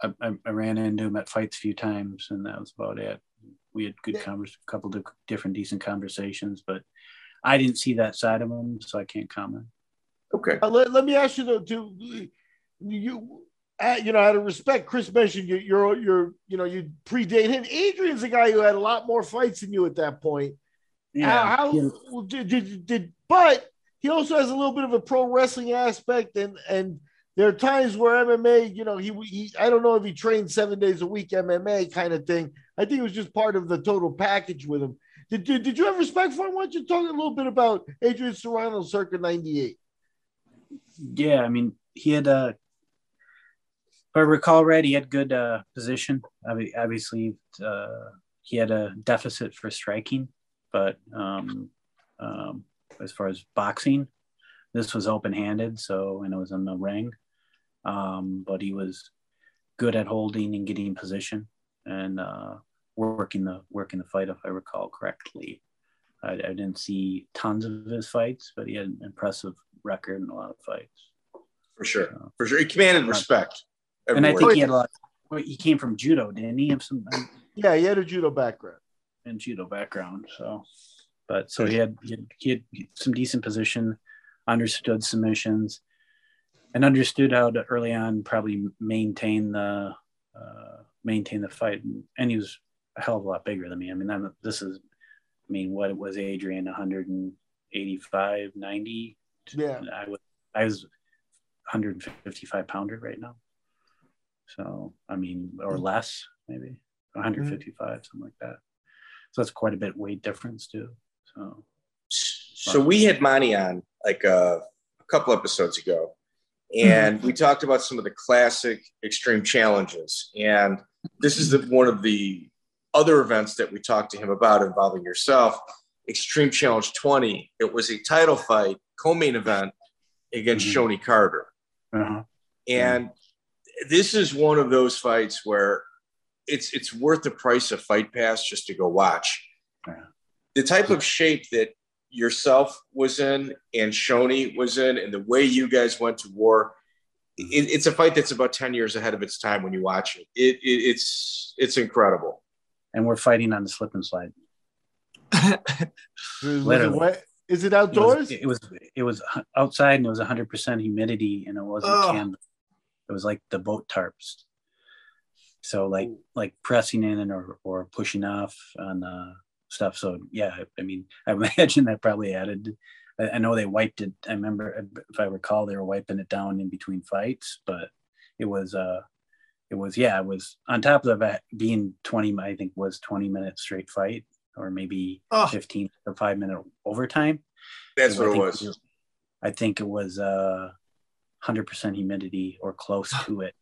I, I, ran into him at fights a few times, and that was about it. We had good convers, a couple of different decent conversations, but I didn't see that side of him, so I can't comment. Okay. Uh, let, let me ask you though, do you uh, you know, out of respect, Chris mentioned you, you're you're you know you predate him. Adrian's a guy who had a lot more fights than you at that point. Yeah. How, how yeah. Did, did, did but he also has a little bit of a pro wrestling aspect and and there are times where MMA, you know, he, he I don't know if he trained seven days a week MMA kind of thing. I think it was just part of the total package with him. Did, did, did you have respect for him? Why don't you talk a little bit about Adrian Serrano circa 98? Yeah, I mean, he had, uh, if I recall right, he had good uh, position. Obviously, uh, he had a deficit for striking, but um, um, as far as boxing, this was open handed. So, and it was in the ring um, but he was good at holding and getting position and uh, working the working the fight, if I recall correctly. I, I, didn't see tons of his fights, but he had an impressive record in a lot of fights. For sure, so, for sure, he commanded respect. Everywhere. And I think he had a lot. Well, he came from judo, didn't he? Have some. Yeah, he had a judo background. And judo background, so. But so he had, he had he had some decent position, understood submissions, and understood how to early on probably maintain the uh, maintain the fight. And he was a hell of a lot bigger than me. I mean, I'm, this is, I mean, what it was Adrian 185, 90? Yeah, I was I was 155 pounder right now. So I mean, or mm-hmm. less maybe 155, mm-hmm. something like that. So that's quite a bit weight difference too. So, so we had Monty on like uh, a couple episodes ago, and we talked about some of the classic extreme challenges. And this is the, one of the other events that we talked to him about involving yourself. Extreme Challenge 20. It was a title fight, co-main event against mm-hmm. Shonie Carter. Uh-huh. And this is one of those fights where it's it's worth the price of fight pass just to go watch. Uh-huh. The type of shape that yourself was in and Shoni was in, and the way you guys went to war. It, it's a fight that's about 10 years ahead of its time when you watch it. it, it it's it's incredible. And we're fighting on the slip and slide. Literally. Is it outdoors? It was, it was, it was outside and it was 100% humidity and it wasn't oh. canvas. It was like the boat tarps. So like like pressing in or, or pushing off on uh, stuff. So yeah, I mean, I imagine that probably added. I know they wiped it. I remember, if I recall, they were wiping it down in between fights, but it was uh it was yeah it was on top of that being 20 i think was 20 minutes straight fight or maybe oh. 15 or five minute overtime that's what it was. was i think it was uh 100% humidity or close to it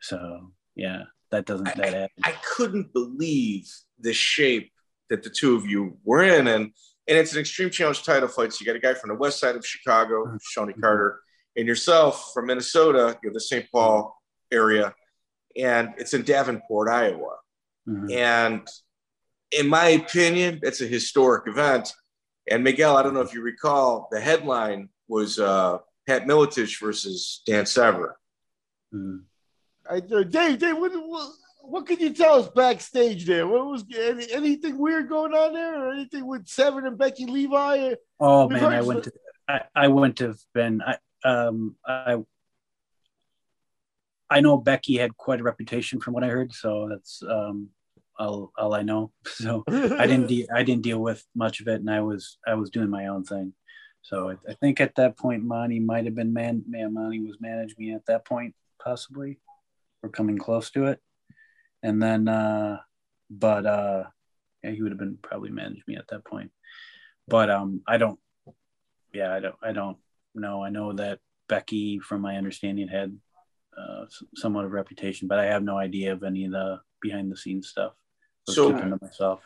so yeah that doesn't that I, I couldn't believe the shape that the two of you were in and and it's an extreme challenge title fight so you got a guy from the west side of chicago mm-hmm. Shonie carter and yourself from minnesota you're the st paul area and it's in Davenport, Iowa. Mm-hmm. And in my opinion, it's a historic event. And Miguel, I don't know if you recall, the headline was uh, Pat Miletich versus Dan Severn. Mm-hmm. I, uh, Dave, Dave, what, what, what can you tell us backstage there? What was any, anything weird going on there, or anything with Severn and Becky Levi? Oh man, I went to I, I wouldn't have been. I um I I know Becky had quite a reputation from what I heard, so that's um, all, all I know. So I didn't de- I didn't deal with much of it, and I was I was doing my own thing. So I, I think at that point, Monty might have been man. Man, Monty was managing me at that point, possibly, or coming close to it. And then, uh, but uh, yeah, he would have been probably managed me at that point. But um, I don't. Yeah, I don't. I don't know. I know that Becky, from my understanding, had uh, somewhat of reputation, but I have no idea of any of the behind the scenes stuff. So, to myself.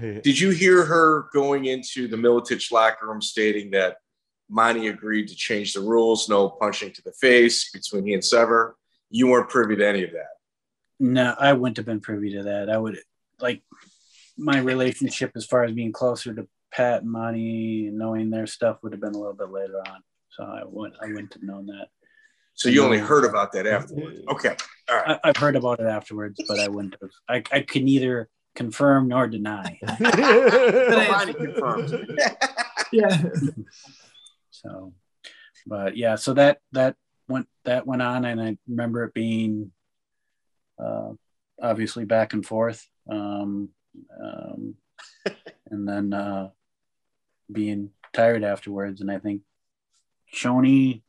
Did you hear her going into the Miletich locker room stating that Monty agreed to change the rules, no punching to the face between he and Severn? You weren't privy to any of that. No, I wouldn't have been privy to that. I would like my relationship as far as being closer to Pat and Monty and knowing their stuff would have been a little bit later on. So I wouldn't I wouldn't have known that. So you only heard about that afterwards. Okay. All right. I, have heard about it afterwards, but I wouldn't have. I, I could neither confirm nor deny. Nobody confirms. yeah. so, but yeah, so that that went that went on, and I remember it being uh, obviously back and forth, um, um, and then uh, being tired afterwards, and I think Shonie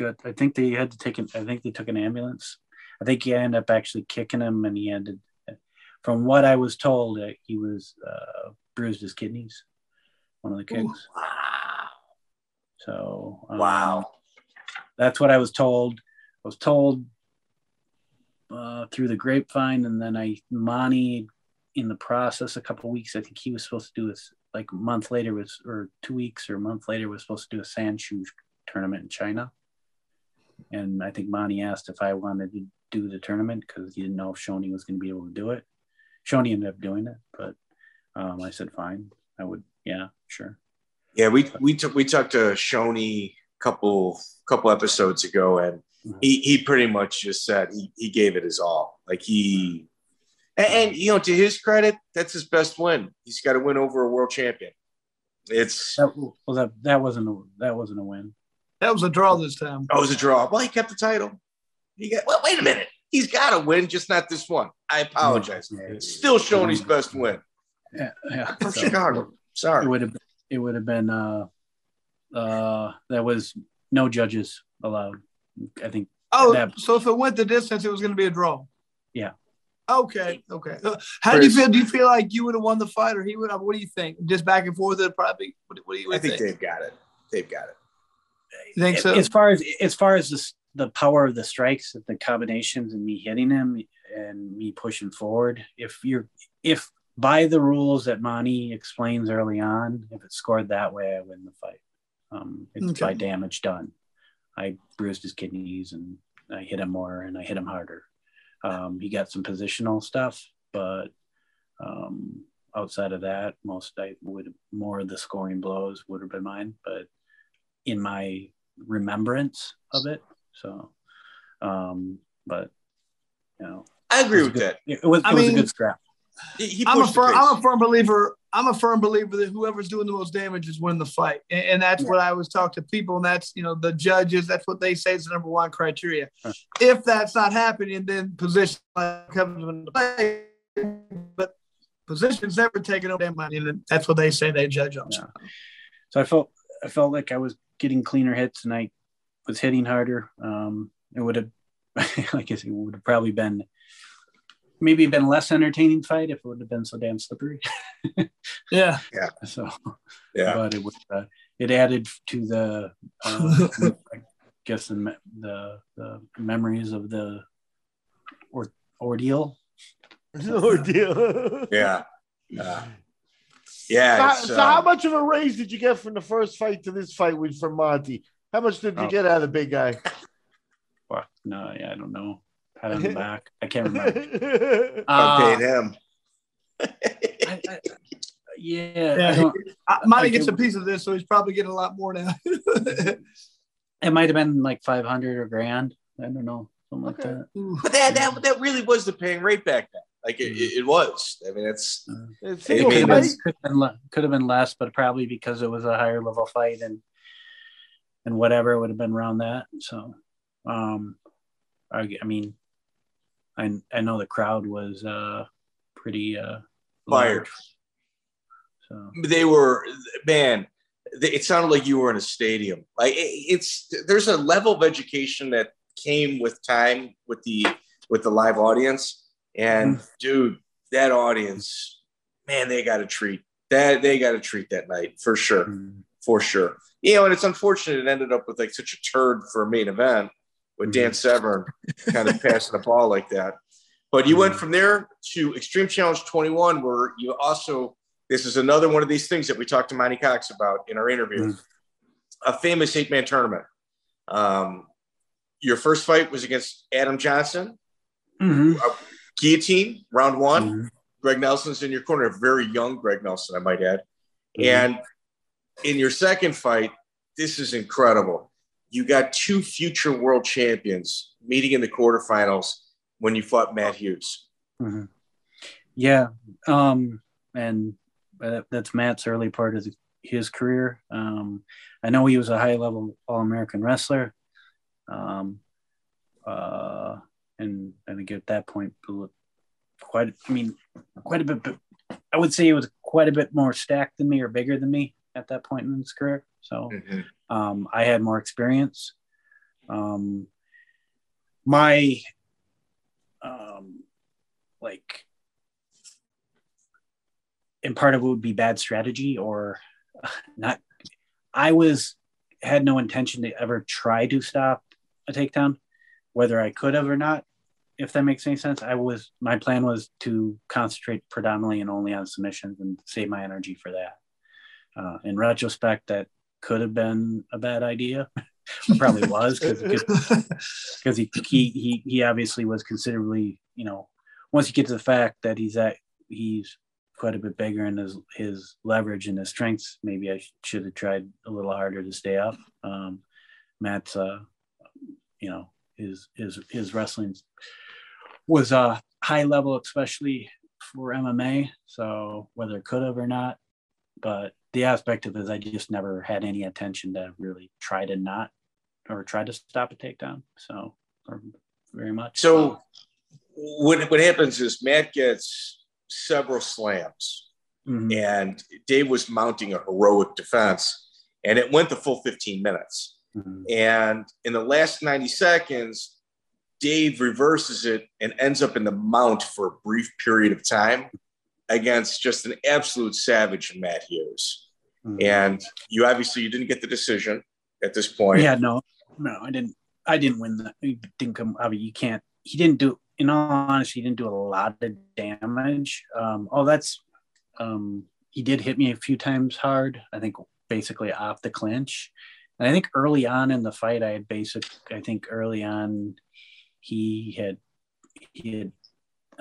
good. I think they had to take an. I think they took an ambulance. I think he ended up actually kicking him, and he ended. From what I was told, uh, he was uh, bruised his kidneys. One of the. Ooh, wow. So um, wow, that's what I was told. I was told uh, through the grapevine, and then I Monty in the process a couple weeks. I think he was supposed to do this like a month later was or two weeks or a month later was supposed to do a Sanshou tournament in China and I think Monty asked if I wanted to do the tournament because he didn't know if Shonie was going to be able to do it. Shonie ended up doing it, but um, I said fine. I would, yeah, sure. Yeah, we we took we talked to Shonie a couple couple episodes ago, and mm-hmm. he he pretty much just said he he gave it his all. Like he, and, and you know, to his credit, that's his best win. He's got to win over a world champion. It's that, well that that wasn't a, that wasn't a win. That was a draw this time. Oh, it was a draw. Well, he kept the title. He got. Well, wait a minute. He's got to win, just not this one. I apologize. Yeah. Still showing his best win. Yeah, yeah. From so, Chicago. Sorry. It would have. It would have been. Uh, uh, that was no judges allowed. I think. Oh, that, so if it went the distance, it was going to be a draw. Yeah. Okay. Okay. Uh, how do you feel? Do you feel like you would have won the fight, or he would have? What do you think? Just back and forth, it probably. What, what do you? I think, think they've got it. They've got it. You think so? As far as as far as the, the power of the strikes, and the combinations, and me hitting him and me pushing forward, if you're if by the rules that Monty explains early on, if it's scored that way, I win the fight. Um, it's okay. by damage done. I bruised his kidneys and I hit him more and I hit him harder. Um, he got some positional stuff, but um, outside of that, most I would more of the scoring blows would have been mine. But in my remembrance of it. So, um, but you know, I agree with good, that. It was, it was a good scrap. He, I'm, a firm, I'm a firm believer. I'm a firm believer that whoever's doing the most damage is winning the fight, and, and that's yeah. what I always talk to people, and that's you know the judges. That's what they say is the number one criteria. Huh. If that's not happening, then position comes into play. But position's never taken over their money, and that's what they say they judge on. Yeah. So I felt I felt like I was getting cleaner hits, and I was hitting harder. Um, it would have, I guess, it would have probably been maybe been less entertaining fight if it would have been so damn slippery. yeah, yeah. So, yeah, but it was uh, it added to the, uh, I guess the, the, the memories of the or, ordeal. ordeal. yeah. Uh, yeah. So, so, how much of a raise did you get from the first fight to this fight with from Monty? How much did you oh. get out of the big guy? Fuck no, yeah, I don't know. Pat on the back. I can't remember. I uh, paid him. I, I, yeah, yeah I, Monty gets a piece of this, so he's probably getting a lot more now. it might have been like five hundred or grand. I don't know, something okay. like that. But that, that that really was the paying rate back then. Like it, mm. it, was. I mean, it's, uh, it's it, could, have been, could, have been, could have been less, but probably because it was a higher level fight and and whatever would have been around that. So, um, I, I mean, I I know the crowd was uh pretty uh fired. So they were man. It sounded like you were in a stadium. Like it's there's a level of education that came with time with the with the live audience, and mm. dude, that audience, man, they got a treat. That they got a treat that night for sure, mm. for sure. You know, and it's unfortunate it ended up with like such a turd for a main event with Dan mm-hmm. Severn kind of passing the ball like that. But you went mm-hmm. from there to Extreme Challenge 21, where you also, this is another one of these things that we talked to Monty Cox about in our interview, mm. a famous eight man tournament. Um, your first fight was against Adam Johnson, mm-hmm. Guillotine, round one. Mm-hmm. Greg Nelson's in your corner, a very young Greg Nelson, I might add. Mm-hmm. And in your second fight, this is incredible. You got two future world champions meeting in the quarterfinals when you fought Matt Hughes. Mm-hmm. Yeah, um, and that's Matt's early part of his career. Um, I know he was a high level All American wrestler, um, uh, and I think at that point, quite I mean, quite a bit. I would say he was quite a bit more stacked than me or bigger than me at that point in his career. So mm-hmm. um, I had more experience. Um, my um, like and part of it would be bad strategy or not i was had no intention to ever try to stop a takedown whether i could have or not if that makes any sense i was my plan was to concentrate predominantly and only on submissions and save my energy for that. Uh, in retrospect that could have been a bad idea. Probably was because he, he he he obviously was considerably you know once you get to the fact that he's at he's quite a bit bigger in his his leverage and his strengths maybe i should have tried a little harder to stay up. Um, matt's uh you know his his his wrestling was a uh, high level especially for mma so whether it could have or not but the aspect of it is I just never had any attention to really try to not or try to stop a takedown. So, very much. So, what what happens is Matt gets several slams, mm-hmm. and Dave was mounting a heroic defense, and it went the full 15 minutes. Mm-hmm. And in the last 90 seconds, Dave reverses it and ends up in the mount for a brief period of time against just an absolute savage Matt Hughes. Mm-hmm. And you obviously you didn't get the decision at this point. Yeah, no, no, I didn't. I didn't win that. He didn't come. I mean, you can't. He didn't do. In all honesty, he didn't do a lot of damage. Um, oh, that's. Um, he did hit me a few times hard. I think basically off the clinch. And I think early on in the fight, I had basic. I think early on, he had he had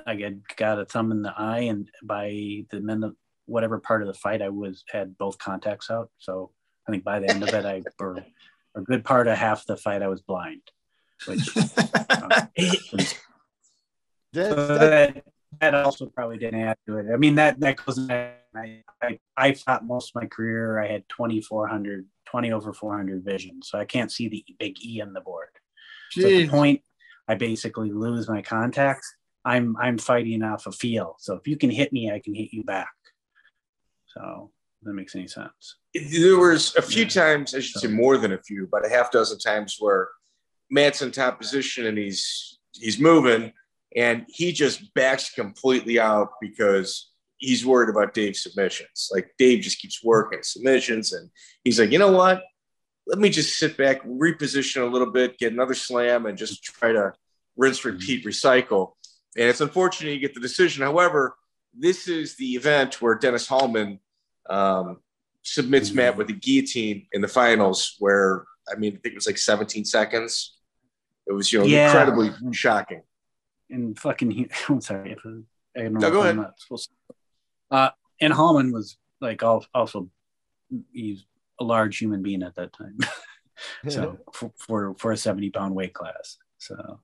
I had got a thumb in the eye, and by the minute whatever part of the fight, I was had both contacts out. So I think by the end of it, I or a good part of half the fight, I was blind, which uh, that, that also probably didn't add to it. I mean, that that goes. I, I, I thought most of my career I had 2,400, 20 over 400 vision, so I can't see the big E on the board. Jeez. So the point I basically lose my contacts, I'm I'm fighting off a feel. So if you can hit me, I can hit you back. So that makes any sense. There was a few yeah. times, I should say more than a few, but a half dozen times where Matt's in top position and he's he's moving and he just backs completely out because he's worried about Dave's submissions. Like Dave just keeps working submissions and he's like, you know what? Let me just sit back, reposition a little bit, get another slam, and just try to rinse, repeat, recycle. And it's unfortunate you get the decision. However, this is the event where Dennis Hallman um, submits Matt with the guillotine in the finals, where I mean, I think it was like 17 seconds. It was, you know, yeah. incredibly shocking. And fucking, I'm sorry. If I, I no, go ahead. Uh, and Hallman was like also, he's a large human being at that time. so for, for, for a 70 pound weight class. So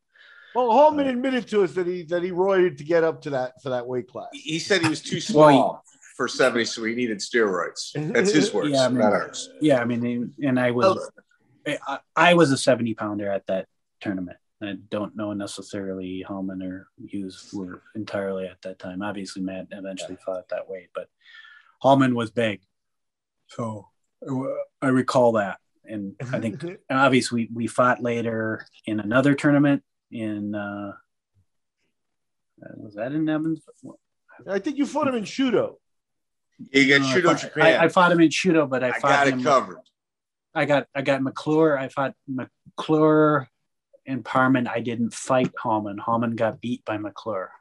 well, Hallman uh, admitted to us that he that he roided to get up to that for that weight class. He said he was too small well, for seventy, so he needed steroids. That's his words, yeah, I mean, not ours. Yeah, I mean, and I was, I, I was a seventy pounder at that tournament. I don't know necessarily Hallman or Hughes were entirely at that time. Obviously, Matt eventually fought that weight, but Hallman was big, so I recall that. And I think obviously we, we fought later in another tournament in uh, was that in Evans? I think you fought him in Shooto. You got Shooto Japan. I, I, fought him in Shooto, but I, I got him, it covered. I got I got McClure. I fought McClure and Parman. I didn't fight Hallman. Hallman got beat by McClure,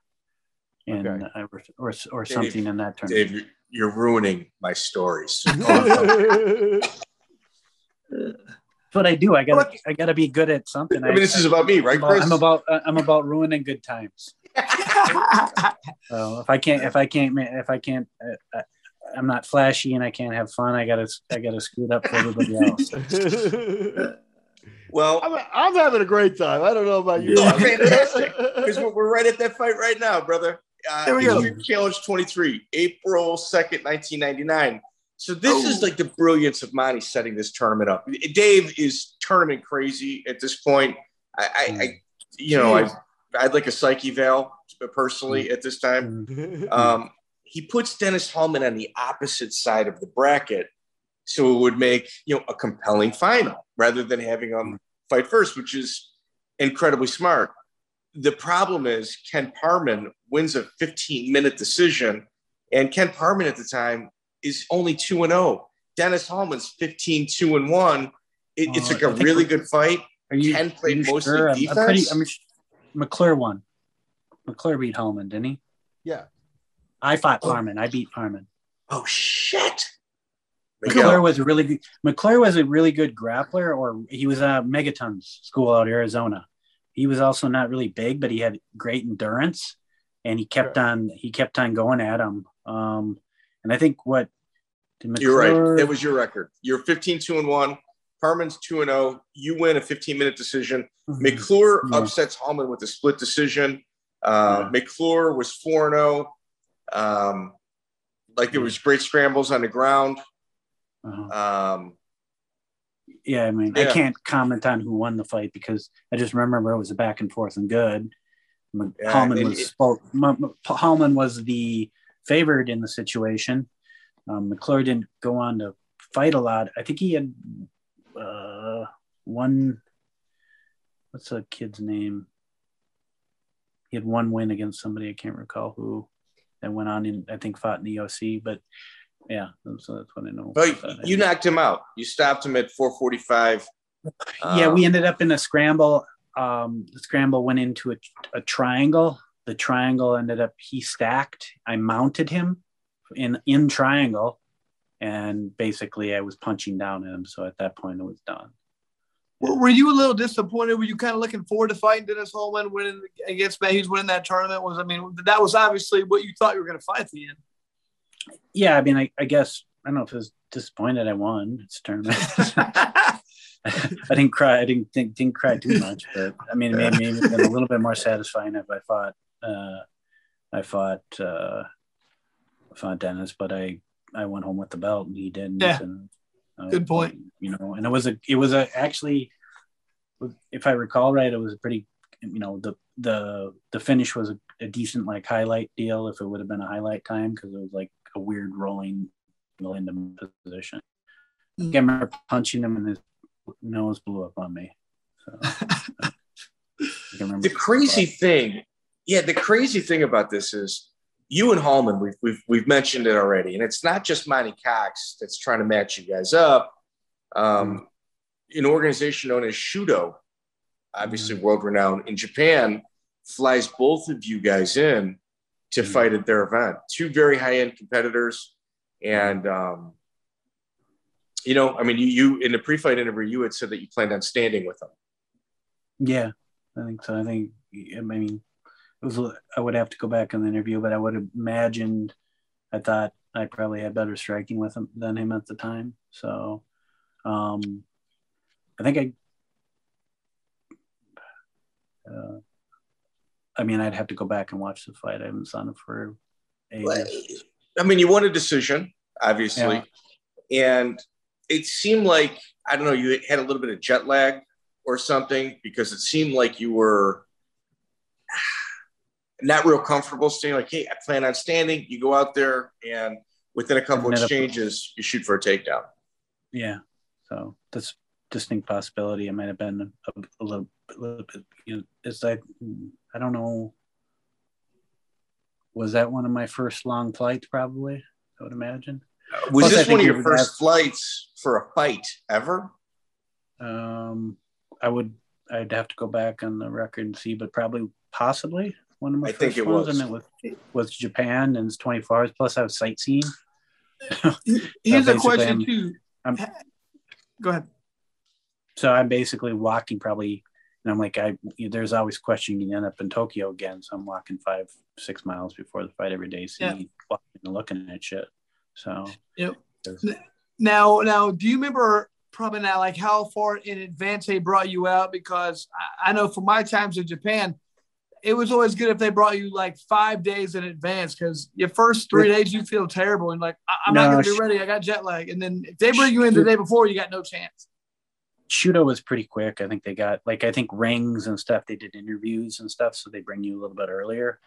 and okay. uh, or or something Dave, in that tournament. Dave, you're ruining my stories. what I do. I got I got to be good at something. I mean, this is about me, right, Chris? I'm about I'm about ruining good times. so if I can't if I can't if I can't uh, uh, I'm not flashy and I can't have fun. I gotta I gotta screw it up for everybody else. well, I'm, I'm, having a great time. I don't know about you. Yeah. fantastic because we're, we're, right at that fight right now, brother. Uh, there we go. Challenge 23, April 2nd, 1999. So this oh. is like the brilliance of Monty setting this tournament up. Dave is tournament crazy at this point. I, I, I you know, I, I'd like a psyche veil personally at this time. Mm. Um, he puts Dennis Hallman on the opposite side of the bracket, so it would make you know a compelling final rather than having him fight first, which is incredibly smart. The problem is Ken Parman wins a 15 minute decision, and Ken Parman at the time is only 2 and 0. Dennis Hallman's 15 2 and 1. It, it's like oh, a really good fight. Are you, Ken played mostly sure? defense. I'm pretty, I'm, McClure won. McClure beat Hallman, didn't he? Yeah. I fought oh. Parman. I beat Parman. Oh shit. McClure was a really good McClure was a really good grappler, or he was a Megaton's school out of Arizona. He was also not really big, but he had great endurance, and he kept sure. on he kept on going at him. Um, and I think what McClure... you're right. it was your record. You're 15 2 and 1. Parman's 2 and 0. You win a 15 minute decision. Mm-hmm. McClure yeah. upsets Hallman with a split decision. Uh, yeah. McClure was 4 and 0. Um, like there was great scrambles on the ground. Uh-huh. Um, yeah, I mean, yeah. I can't comment on who won the fight because I just remember it was a back and forth and good. Yeah, Hallman was it, Hallman was the favored in the situation. Um, McClure didn't go on to fight a lot. I think he had uh, one. What's the kid's name? He had one win against somebody I can't recall who. That went on and I think fought in the OC, but yeah, so that's what I know. But you knocked him out. You stopped him at 445. Yeah, um, we ended up in a scramble. Um, the scramble went into a, a triangle the triangle ended up he stacked. I mounted him in in triangle, and basically I was punching down at him. So at that point, it was done. Were you a little disappointed? Were you kind of looking forward to fighting Dennis Hallman winning against Matt Hughes winning that tournament? Was I mean that was obviously what you thought you were going to fight at the end. Yeah, I mean, I, I guess I don't know if I was disappointed I won. It's tournament. I didn't cry. I didn't think didn't cry too much, but I mean, it made me a little bit more satisfying if I fought uh, I fought uh, fought Dennis, but I I went home with the belt and he didn't. Yeah. And, uh, Good point. You know, and it was a it was a actually, if I recall right, it was a pretty you know the the the finish was a, a decent like highlight deal if it would have been a highlight time because it was like a weird rolling into position. I remember punching him and his nose blew up on me. So, the crazy thing, yeah, the crazy thing about this is you and Hallman, we've, we've, we've mentioned it already, and it's not just Monty Cox that's trying to match you guys up. Um, an organization known as Shooto, obviously mm-hmm. world renowned in Japan, flies both of you guys in to mm-hmm. fight at their event. Two very high end competitors. And, um, you know, I mean, you, you in the pre fight interview, you had said that you planned on standing with them. Yeah, I think so. I think, I mean, it was, I would have to go back in the interview, but I would have imagined, I thought I probably had better striking with him than him at the time. So, um, I think I uh, I mean, I'd have to go back and watch the fight. I haven't seen it for ages. I mean, you won a decision, obviously, yeah. and it seemed like I don't know. You had a little bit of jet lag or something because it seemed like you were not real comfortable staying. Like, hey, I plan on standing. You go out there, and within a couple exchanges, you shoot for a takedown. Yeah, so that's distinct possibility. It might have been a, a, little, a little bit. You know, it's like hmm. I don't know. Was that one of my first long flights? Probably, I would imagine. Was Plus, this one of your first have, flights for a fight ever? Um, I would. I'd have to go back on the record and see, but probably, possibly one of my I first think it ones, was. and it was was Japan and it's 24 hours. Plus, I was sightseeing. Here's so a question I'm, too. I'm, go ahead so I'm basically walking probably, and I'm like, I there's always question you end up in Tokyo again, so I'm walking five six miles before the fight every day, seeing yeah. and looking at shit. So yep. Now, now, do you remember probably now like how far in advance they brought you out? Because I, I know for my times in Japan, it was always good if they brought you like five days in advance because your first three days you feel terrible and like I- am no, not gonna be ready. I got jet lag, and then if they bring you in the day before, you got no chance. Shooto was pretty quick. I think they got like I think rings and stuff. They did interviews and stuff, so they bring you a little bit earlier.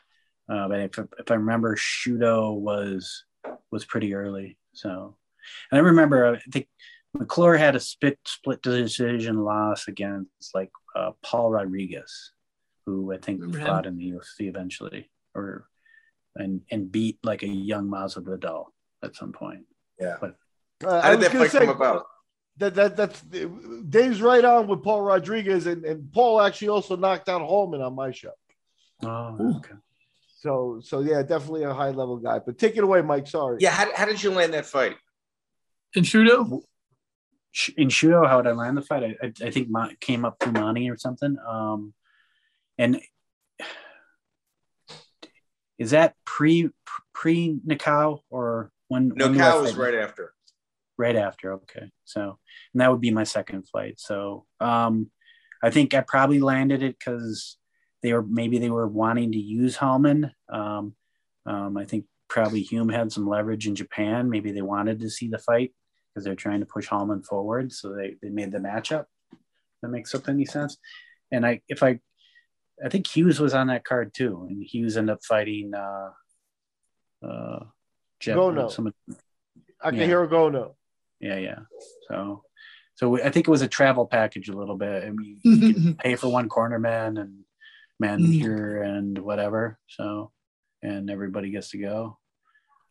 Uh, but if, if I remember, Shooto was was pretty early. So, and I remember I think McClure had a split split decision loss against like uh, Paul Rodriguez, who I think remember fought him? in the UFC eventually, or and and beat like a young Masvidal at some point. Yeah. But uh, how did that fight say, come about? That that that's Dave's right on with Paul Rodriguez, and, and Paul actually also knocked out Hallman on my show. Oh, okay. So so yeah, definitely a high level guy. But take it away, Mike. Sorry. Yeah, how, how did you land that fight? In Shooto? In Shooto, how did I land the fight? I, I, I think my, came up through Monty or something. Um, and is that pre pre Nakao or when? Nakao was right after right after okay so and that would be my second flight so um i think i probably landed it because they were maybe they were wanting to use Hallman. Um, um, I think probably Hume had some leverage in Japan. Maybe they wanted to see the fight because they're trying to push Hallman forward. So they, they made the matchup. That makes up any sense. And I, if I, I think Hughes was on that card too, and Hughes ended up fighting uh, uh, Jeff. Gono. Some, Akihiro yeah. Gono yeah, yeah. So, so I think it was a travel package a little bit. I mean, you can pay for one corner man and man mm. and whatever. So, and everybody gets to go.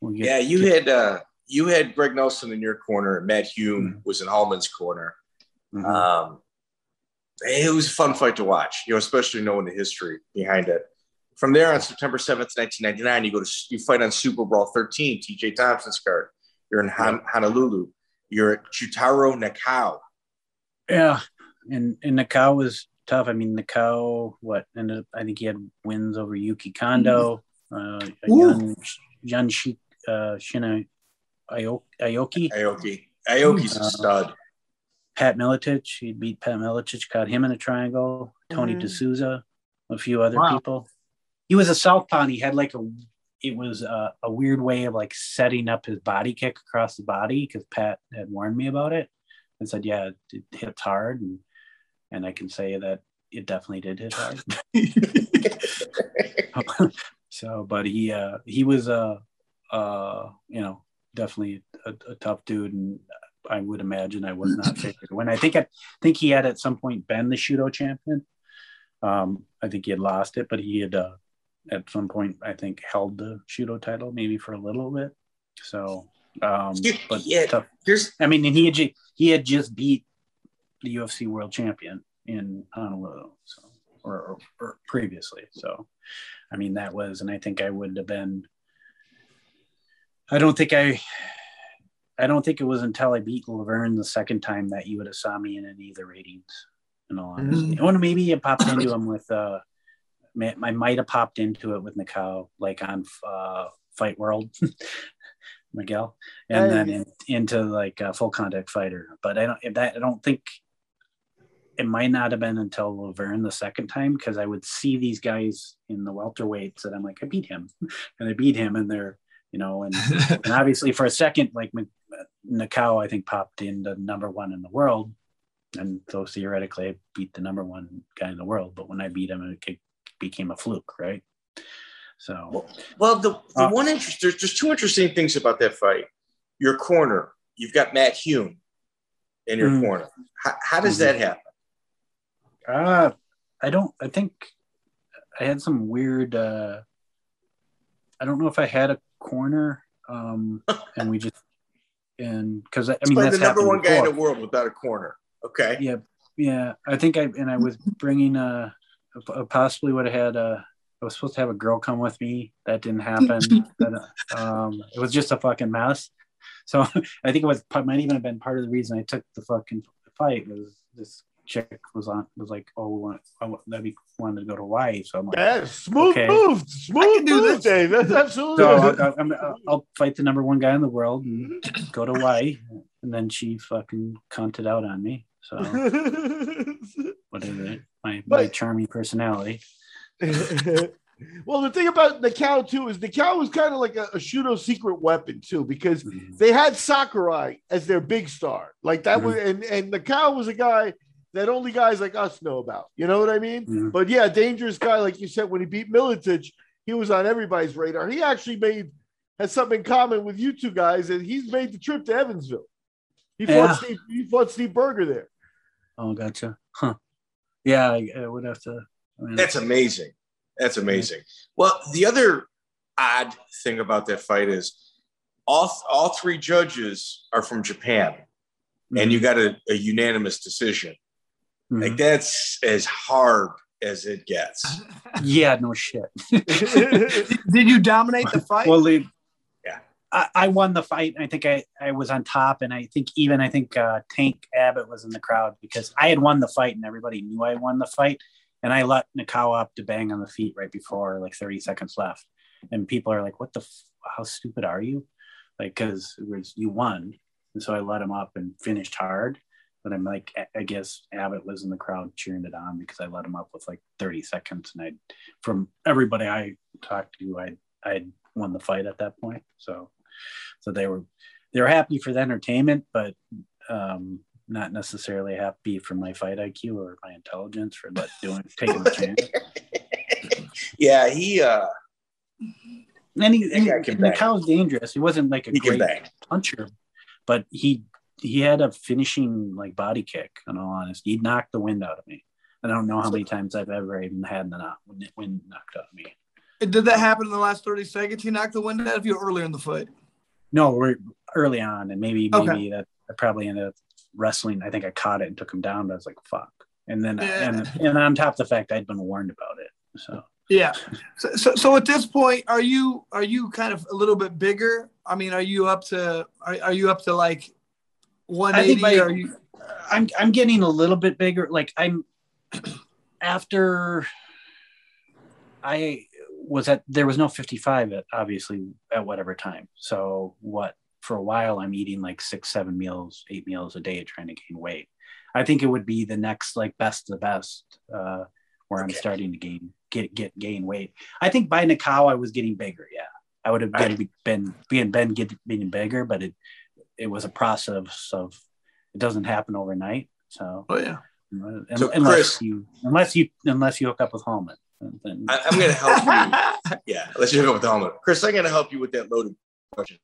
We'll yeah, you get, had uh, you had Greg Nelson in your corner. Matt Hume mm-hmm. was in Hallman's corner. Mm-hmm. Um, it was a fun fight to watch, you know, especially knowing the history behind it. From there on September 7th, 1999, you go to you fight on Super Brawl 13, TJ Thompson's card. You're in Han- Honolulu. You're at Chutaro Nakao. Yeah, and and Nakao was tough. I mean, Nakao, what ended up, I think he had wins over Yuki Kondo, uh, Yun, Yun Shi, uh, Shinya Aoki. Aoki. Aoki's uh, a stud. Pat Miletich, he beat Pat Miletich, caught him in a triangle. Tony mm-hmm. D'Souza, a few other wow. people. He was a southpaw and he had like a it was a, a, weird way of like setting up his body kick across the body because Pat had warned me about it and said, yeah, it hits hard. And, and I can say that it definitely did hit hard. so, but he uh, he was uh, uh, you know definitely a, a, tough dude, and I would imagine I was not favored when I think I think he had at some point been the Shooto champion. Um, I think he had lost it, but he had uh, at some point I think held the Shooto title maybe for a little bit. So, um, but yeah, tough. Here's, I mean, and he had he had just beat the UFC World Champion in Honolulu, so or, or, or previously. So, I mean, that was, and I think I would have been. I don't think I. I don't think it was until I beat Laverne the second time that you would have saw me in any of the ratings. In all honesty, mm-hmm. or maybe it popped into him with. uh I might have popped into it with Nakao, like on uh, Fight World, Miguel, and then in, into like a full contact fighter. But I don't that I don't think it might not have been until Laverne the second time because I would see these guys in the welterweights and I'm like, I beat him, and I beat him, and they're you know, and and obviously for a second, like Nakao, I think popped into number one in the world, and so theoretically I beat the number one guy in the world. But when I beat him, it became a fluke, right? So, well, well the, the uh, one interest there's just two interesting things about that fight. Your corner, you've got Matt Hume in your mm-hmm. corner. How, how does mm-hmm. that happen? Uh, I don't. I think I had some weird. Uh, I don't know if I had a corner, um, and we just and because I mean that's the number one before. guy in the world without a corner. Okay. Yeah, yeah. I think I and I was bringing uh possibly would have had a. I was supposed to have a girl come with me. That didn't happen. that, um, it was just a fucking mess. So I think it was might even have been part of the reason I took the fucking fight was this chick was on was like, oh, we want, I want that we wanted to go to Hawaii. So I'm like, yeah, smooth okay. move, smooth move, Dave. That's absolutely. So I'll, I'll, I'll, fight the number one guy in the world and go to Hawaii, and then she fucking cunted out on me. So whatever, my but, my charming personality. well, the thing about Nakao too is Nakao was kind of like a, a secret weapon too, because mm-hmm. they had Sakurai as their big star. Like that mm-hmm. was, and and Nakao was a guy that only guys like us know about. You know what I mean? Mm-hmm. But yeah, dangerous guy, like you said, when he beat Miletich, he was on everybody's radar. He actually made has something in common with you two guys, and he's made the trip to Evansville. He fought yeah. Steve. He fought Steve Berger there. Oh, gotcha. Huh. Yeah, I, I would have to. I mean, That's amazing. That's amazing. Well, the other odd thing about that fight is all all three judges are from Japan, mm-hmm. and you got a, a unanimous decision. Mm-hmm. Like that's as hard as it gets. yeah, no shit. Did you dominate the fight? Well, yeah, I, I, won the fight. I think I, I was on top, and I think even I think uh, Tank Abbott was in the crowd because I had won the fight, and everybody knew I won the fight. And I let Nakao up to bang on the feet right before like 30 seconds left, and people are like, "What the? F- how stupid are you?" Like, because it was you won, and so I let him up and finished hard but I'm like, I guess Abbott was in the crowd cheering it on because I let him up with like 30 seconds, and I, from everybody I talked to, I I won the fight at that point. So, so they were they were happy for the entertainment, but um, not necessarily happy for my fight IQ or my intelligence for let doing taking the chance. yeah, he. uh and he, and, and Nakao's dangerous. He wasn't like a he great puncher, but he he had a finishing like body kick. In all honesty, he knocked the wind out of me. I don't know how many times I've ever even had the knock, wind knocked out of me. Did that happen in the last thirty seconds? He knocked the wind out of you earlier in the fight. No, we're early on, and maybe okay. maybe that I probably ended up wrestling. I think I caught it and took him down. But I was like, "Fuck!" And then yeah. and and on top of the fact I'd been warned about it, so. Yeah. So, so, so, at this point, are you are you kind of a little bit bigger? I mean, are you up to are, are you up to like 180 I are you I'm I'm getting a little bit bigger like I'm after I was that there was no 55 at obviously at whatever time. So what for a while I'm eating like 6 7 meals, 8 meals a day trying to gain weight. I think it would be the next like best of the best uh where okay. I'm starting to gain get get gain weight. I think by Nakao I was getting bigger, yeah. I would have been, been being been getting bigger, but it it was a process of it doesn't happen overnight. So oh yeah. so unless Chris, you unless you unless you hook up with Hallman. Then... I, am going to help you. yeah, let's hook up with Hallman. Chris, I'm going to help you with that loaded question.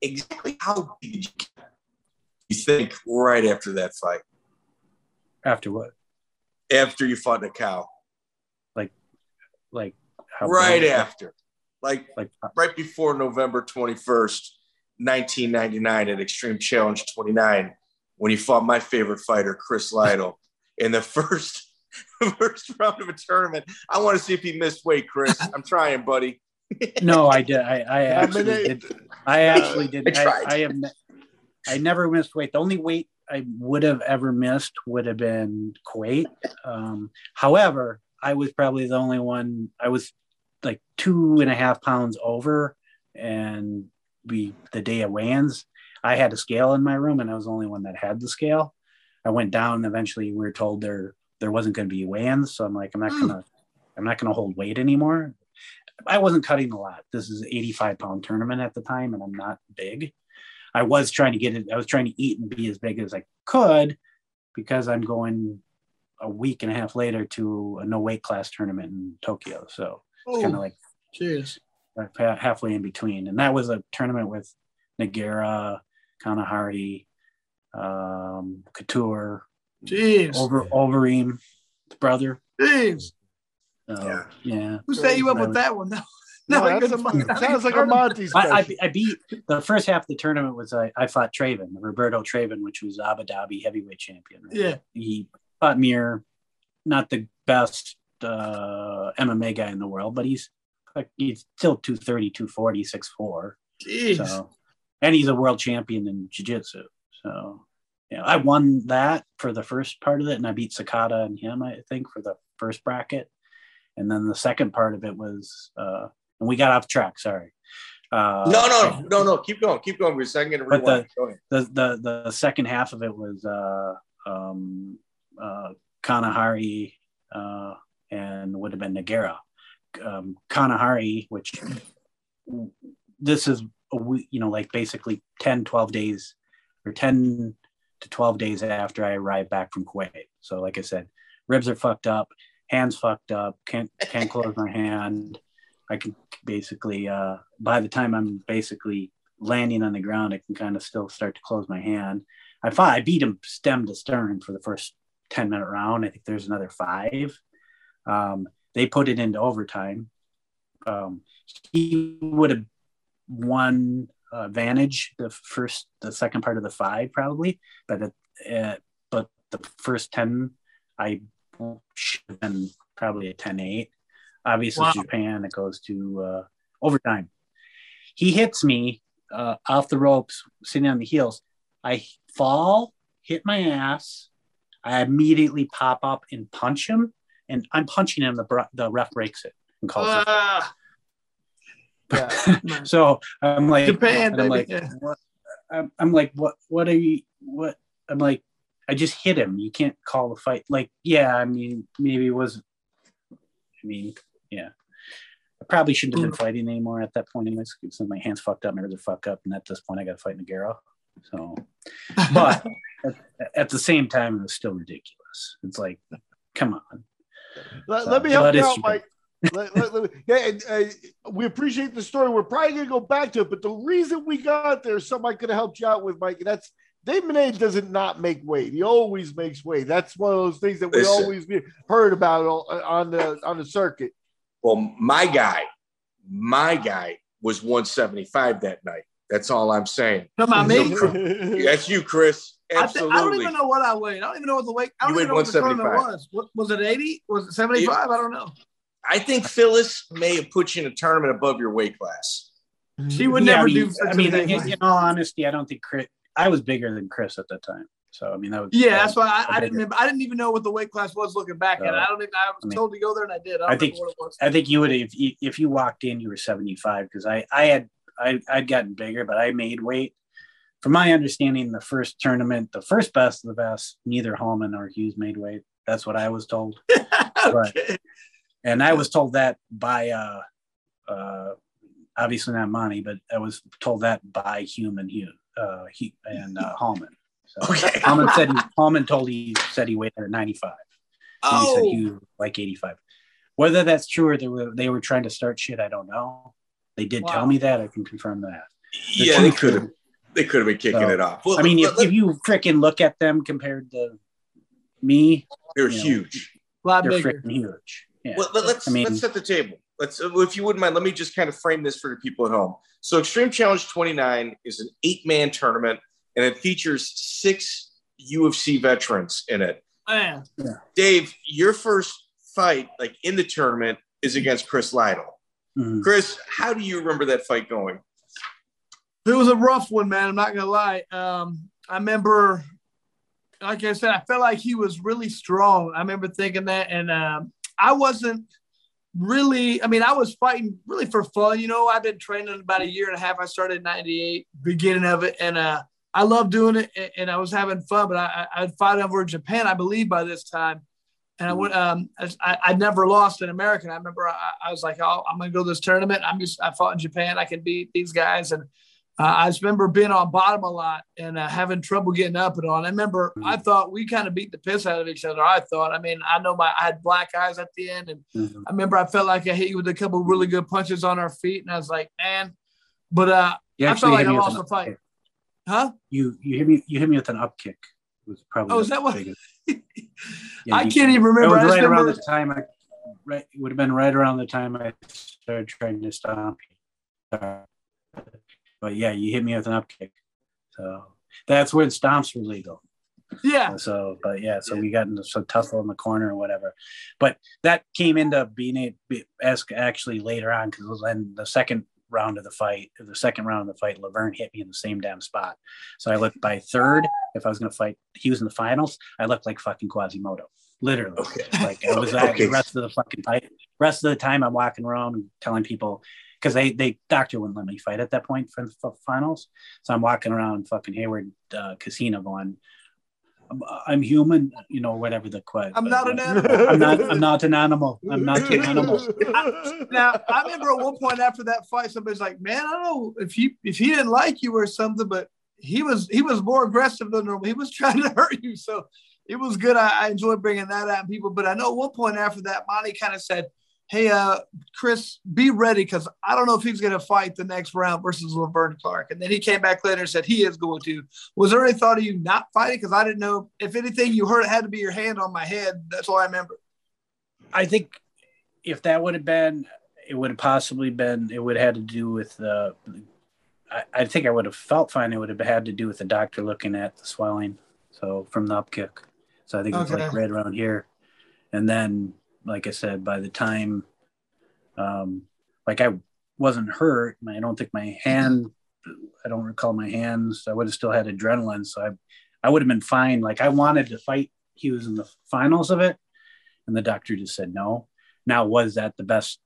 Exactly how big did you get? You think right after that fight? After what? After you fought Nakao. Like, like right after, like, like uh, right before November 21st, 1999 at Extreme Challenge 29 when he fought my favorite fighter, Chris Lytle, in the first first round of a tournament. I want to see if he missed weight, Chris. I'm trying, buddy. no, I did. I, I actually did. I actually did. I, I, I have. I never missed weight. The only weight I would have ever missed would have been Kuwait. Um, however, I was probably the only one. I was like two and a half pounds over, and we the day of weigh-ins, I had a scale in my room, and I was the only one that had the scale. I went down. Eventually, we were told there there wasn't going to be weigh-ins, so I'm like, I'm not hmm. gonna I'm not gonna hold weight anymore. I wasn't cutting a lot. This is 85 pound tournament at the time, and I'm not big. I was trying to get it. I was trying to eat and be as big as I could because I'm going a week and a half later to a no weight class tournament in Tokyo. So it's kind of like cheers halfway in between. And that was a tournament with Nogueira, Kanehara, um, Couture, Jeez. Over Overeem, brother. Jeez. Uh, yeah. yeah. Who set you up with that one? No, no that's a, sounds like a Monte I, I, I, beat the first half of the tournament was I, I fought Traven, Roberto Traven, which was Abu Dhabi heavyweight champion. Right? Yeah, he fought Mir, not the best uh, MMA guy in the world, but he's he's still 230, 240, 6'4". Jeez. So, and he's a world champion in jiu-jitsu. So, yeah, I won that for the first part of it, and I beat Sakata and him, I think, for the first bracket. And then the second part of it was, uh, and we got off track. Sorry. Uh, no, no, no, no. Keep going. Keep going. We're second to rewind. The, the, the, the second half of it was uh, um, uh, Kanehara uh, and would have been Nogueira. Um, Kanehara, which this is a you know, like basically 10, 12 days or 10 to 12 days after I arrived back from Kuwait. So, like I said, ribs are fucked up, hands fucked up, can't can't close my hand. I can basically uh, by the time I'm basically landing on the ground, I can kind of still start to close my hand. I fought, I beat him stem to stern for the first 10 minute round. I think there's another five. Um, they put it into overtime. Um, he would have won uh, advantage the first, the second part of the five probably, but uh, but the first 10, I should have been probably a 10-8. Obviously, wow. Japan, it goes to uh, overtime. He hits me uh, off the ropes, sitting on the heels. I fall, hit my ass. I immediately pop up and punch him, and I'm punching him. The the ref breaks it and calls uh, it. Ah. Yeah. so I'm like, Japan. I'm like, yeah. what? I'm, I'm like, what? What are you? What? I'm like, I just hit him. You can't call the fight. Like, yeah, I mean, maybe it was. I mean, yeah. I probably shouldn't have been fighting anymore at that point, anyways. Because my hands fucked up, my hands are fucked up, and at this point, I got to fight Nogueira. So, but at, at, the same time, it was still ridiculous. It's like, come on. Let, so, let me help you out, Mike. Let, let, let, yeah, and, uh, we appreciate the story. We're probably gonna go back to it, but the reason we got there, somebody could have helped you out with, Mike. That's Dave Menne doesn't not make weight. He always makes weight. That's one of those things that we Listen, always heard about on the on the circuit. Well, my guy, my guy was 175 that night. That's all I'm saying. Come on, me. That's you, Chris. Absolutely. I, th- I, don't even know what I weighed. I don't even know what the weight. I don't you even know what the tournament was. What was it? 80? Was it 75? I don't know. I think Phyllis may have put you in a tournament above your weight class. Mm-hmm. She would yeah, never I mean, do. I mean, in, in, all honesty, I don't think Chris. I was bigger than Chris at that time. So I mean that was yeah. That that's why I, I didn't. Remember, I didn't even know what the weight class was looking back so, at. I don't even. I was I mean, told to go there and I did. I, I think. I think you would if you, if you walked in, you were seventy five because I I had I I'd gotten bigger, but I made weight. From my understanding, the first tournament, the first best of the best, neither Hallman or Hughes made weight. That's what I was told. okay. But, and I was told that by uh, uh, obviously not Monte, but I was told that by Hume and Hugh uh, he, and uh, Hallman. So okay. Hallman said Tallman told he said he weighed 95. Oh. He said he like 85. Whether that's true or they were they were trying to start shit, I don't know. They did wow. tell me that. I can confirm that. The yeah, they could have. They could have been kicking so, it off. Well, I mean, if, if you freaking look at them compared to me, they're huge. Know, they're freaking huge. Yeah. Well, let, us I mean, let's set the table. Let's, if you wouldn't mind, let me just kind of frame this for the people at home. So, Extreme Challenge 29 is an eight-man tournament, and it features six UFC veterans in it. Yeah. Dave, your first fight, like in the tournament, is against Chris Lytle. Mm-hmm. Chris, how do you remember that fight going? It was a rough one, man. I'm not gonna lie. Um, I remember, like I said, I felt like he was really strong. I remember thinking that, and um, I wasn't really. I mean, I was fighting really for fun. You know, I've been training about a year and a half. I started in '98, beginning of it, and uh, I love doing it, and I was having fun. But I, I'd fight over in Japan, I believe, by this time and I went. Um, I, I never lost an American. I remember I, I was like, oh, I'm going to go to this tournament. I'm just. I fought in Japan. I can beat these guys, and uh, I just remember being on bottom a lot and uh, having trouble getting up and on. I remember mm-hmm. I thought we kind of beat the piss out of each other. I thought. I mean, I know my I had black eyes at the end, and mm-hmm. I remember I felt like I hit you with a couple really good punches on our feet, and I was like, man. But uh, I felt like I lost the fight. Huh? You you hit me you hit me with an up kick. It was probably oh, is that what? yeah, I can't even remember. It was right around the time I, right, it would have been right around the time I started trying to stop. you. But yeah, you hit me with an up kick. So that's when stomps were legal. Yeah. So, but yeah, so yeah. we got into some tussle in the corner or whatever. But that came into being a actually later on because then the second round of the fight, the second round of the fight, Laverne hit me in the same damn spot. So I looked by third. If I was going to fight, he was in the finals. I looked like fucking Quasimodo, literally. Okay. Like I was okay. the rest of the fucking fight. Rest of the time, I'm walking around telling people because they they doctor wouldn't let me fight at that point for the finals. So I'm walking around fucking Hayward uh, Casino going, I'm human, you know, whatever the quote. I'm not an animal. I'm not. I'm not an animal. I'm not an animal. now, I remember at one point after that fight, somebody's like, "Man, I don't know if he if he didn't like you or something, but he was he was more aggressive than normal. He was trying to hurt you, so it was good. I, I enjoyed bringing that out people. But I know at one point after that, Monte kind of said, hey, uh, Chris, be ready because I don't know if he's going to fight the next round versus Laverne Clark. And then he came back later and said he is going to. Was there any thought of you not fighting? Because I didn't know if anything you heard it had to be your hand on my head. That's all I remember. I think if that would have been, it would have possibly been, it would have had to do with the. I, I think I would have felt fine. It would have had to do with the doctor looking at the swelling. So from the up kick. So I think it's like right around here. And then like I said, by the time, um, like I wasn't hurt, I don't think my hand, I don't recall my hands. I would have still had adrenaline, so I, I would have been fine. Like I wanted to fight. He was in the finals of it, and the doctor just said no. Now, was that the best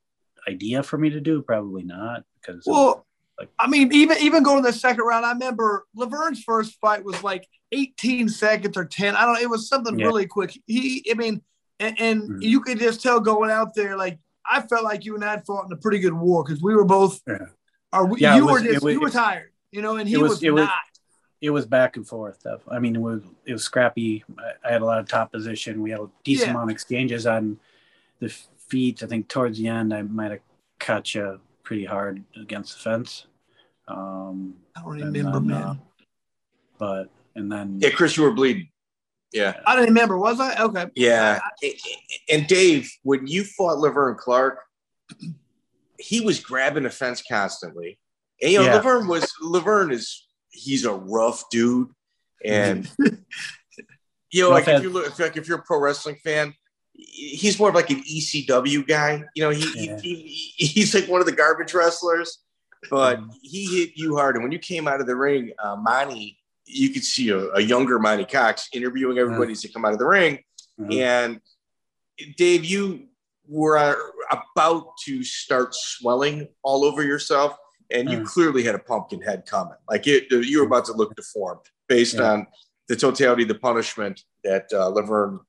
idea for me to do? Probably not, because well, like, I mean, even even going to the second round, I remember Laverne's first fight was like 18 seconds or 10. I don't know. It was something yeah. really quick. He, I mean, and, and mm-hmm. you could just tell going out there, like I felt like you and I fought in a pretty good war because we were both. Yeah. Are we, yeah, you was, were just was, you were tired, you know, and he was, was not. Was, it was back and forth. I mean, it was it was scrappy. I had a lot of top position. We had a decent yeah. amount of exchanges on the feet. I think towards the end, I might have caught you pretty hard against the fence. Um, I don't remember, then, man. Uh, but and then yeah, Chris, you were bleeding. Yeah. I don't remember. Was I? Okay. Yeah. And Dave, when you fought Laverne Clark, he was grabbing the fence constantly. And, you know, yeah. Laverne was Laverne is he's a rough dude. And you know, like if you look like if you're a pro wrestling fan, he's more of like an ECW guy. You know, he, yeah. he, he he's like one of the garbage wrestlers, but he hit you hard. And when you came out of the ring, uh, Monte you could see a, a younger Monte Cox interviewing everybody to come out of the ring. Mm-hmm. And Dave, you were about to start swelling all over yourself, and you mm. clearly had a pumpkin head coming. Like it, you were about to look deformed based yeah. on the totality of the punishment that uh, Laverne,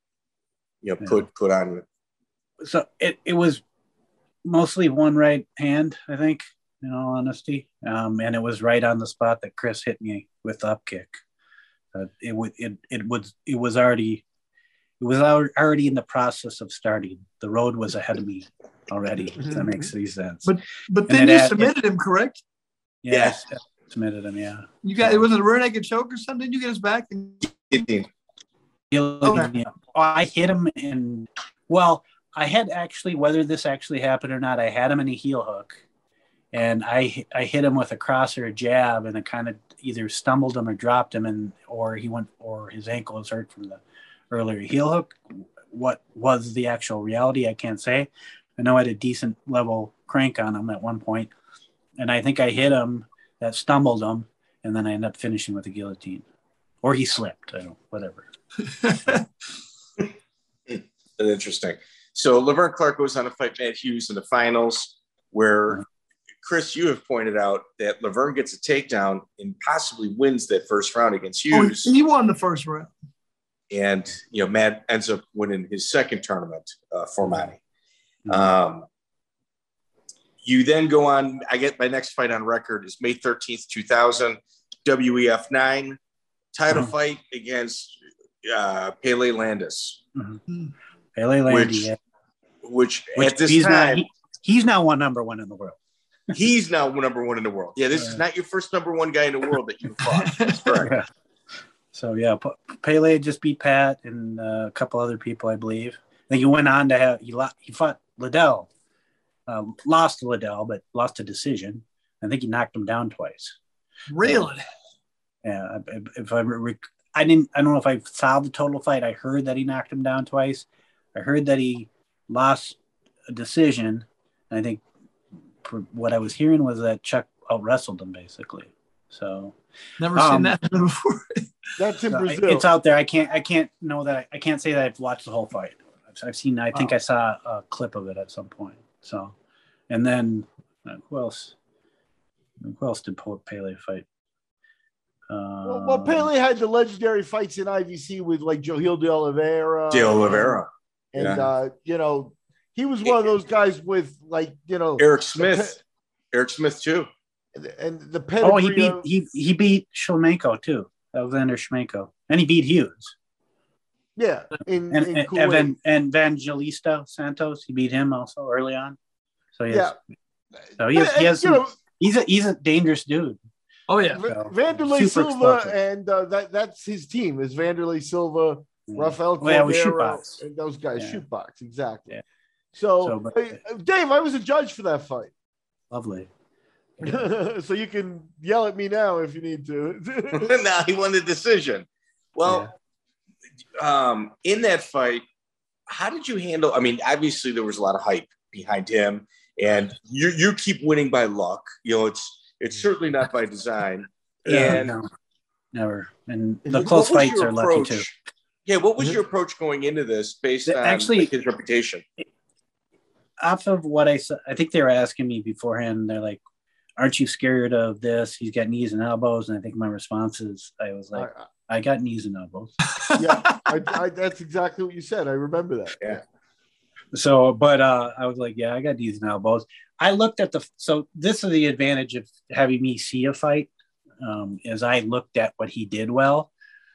you know, yeah. put put on. So it, it was mostly one right hand, I think in all honesty. Um, and it was right on the spot that Chris hit me with up kick. Uh, it would it it was it was already it was already in the process of starting. The road was ahead of me already. If that makes any sense. But but then you had, submitted it, him, correct? Yeah, yes. submitted him. Yeah. You got it was a rear naked choke or something. You get his back? Okay. Oh, I hit him in. Well, I had actually whether this actually happened or not. I had him in a heel hook, and I I hit him with a cross or a jab, and it kind of either stumbled him or dropped him, and or he went or his ankle was hurt from the earlier heel hook. What was the actual reality? I can't say. I know I had a decent level crank on him at one point, and I think I hit him that stumbled him, and then I ended up finishing with a guillotine, or he slipped. I don't whatever. Interesting. So Laverne Clark goes on to fight Matt Hughes in the finals, where uh-huh. Chris, you have pointed out that Laverne gets a takedown and possibly wins that first round against oh, Hughes. Oh, he won the first round. And you know, Matt ends up winning his second tournament uh, for Manny. Mm-hmm. Um, you then go on. I get my next fight on record is May 13th, 2000, WEF 9 title mm-hmm. fight against uh, Pele Landis. Mm-hmm. Pele Landis, which, which, which, at this he's time, not, he, he's now one number one in the world. He's now number one in the world. Yeah, this is not your first number one guy in the world that you fought. That's correct. Yeah. So yeah, Pele just beat Pat and uh, a couple other people, I believe. I think he went on to have he, he fought Liddell, uh, lost to Liddell, but lost a decision. I think he knocked him down twice. Really? yeah. If I I didn't. I don't know if I saw the total fight. I heard that he knocked him down twice. I heard that he lost a decision. I think what I was hearing was that Chuck out wrestled him basically. So never um, seen that before. That's in so Brazil. It's out there. I can't. I can't know that. I, I can't say that I've watched the whole fight. I've, I've seen. I think I saw a clip of it at some point. So, and then uh, who else? Who else did Pele fight? well, well, Pele had the legendary fights in IVC with like Johil de Oliveira. De Oliveira. And, yeah. uh, you know, he was one of those guys with like, you know, Eric Smith. Eric Smith too. And the pedigree. Oh, he beat of, he he beat Shlemenko too. Alexander Shlemenko. And he beat Hughes. Yeah. In, and, in and, Evan, and Evangelista Santos, he beat him also early on. So he has, yeah. so he has, he has some, know, he's a he's a dangerous dude. Oh yeah, so, Wanderlei Silva, explosive. and uh, that that's his team is Wanderlei Silva, yeah. Rafael Cordeiro, yeah, and those guys yeah. shoot box exactly. Yeah. So, so but, uh, Dave, I was a judge for that fight. Lovely. so you can yell at me now if you need to. now he won the decision. Well, um, in that fight, how did you handle? I mean, obviously there was a lot of hype behind him, and you you keep winning by luck. You know, it's it's certainly not by design. Yeah, and no, never. And the close fights are approach? lucky too. Yeah, what was your approach going into this based on actually his reputation? Off of what I said, I think they were asking me beforehand. They're like, "Aren't you scared of this? He's got knees and elbows." And I think my response is, I was like, "I, I got knees and elbows." yeah, I, I, that's exactly what you said. I remember that. Yeah. So, but uh, I was like, "Yeah, I got knees and elbows." I looked at the so this is the advantage of having me see a fight um, is I looked at what he did well,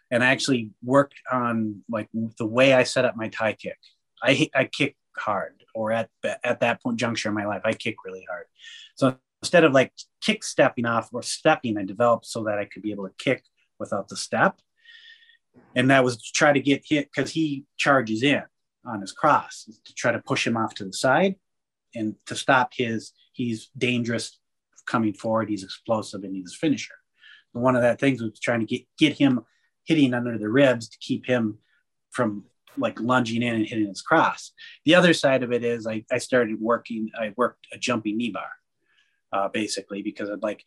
and I actually worked on like the way I set up my Thai kick. I I kick hard, or at at that point juncture in my life, I kick really hard. So instead of like kick stepping off or stepping, I developed so that I could be able to kick without the step, and that was to try to get hit because he charges in on his cross to try to push him off to the side and to stop his he's dangerous coming forward he's explosive and he's a finisher and one of that things was trying to get get him hitting under the ribs to keep him from like lunging in and hitting his cross the other side of it is i, I started working i worked a jumping knee bar uh, basically because i'm like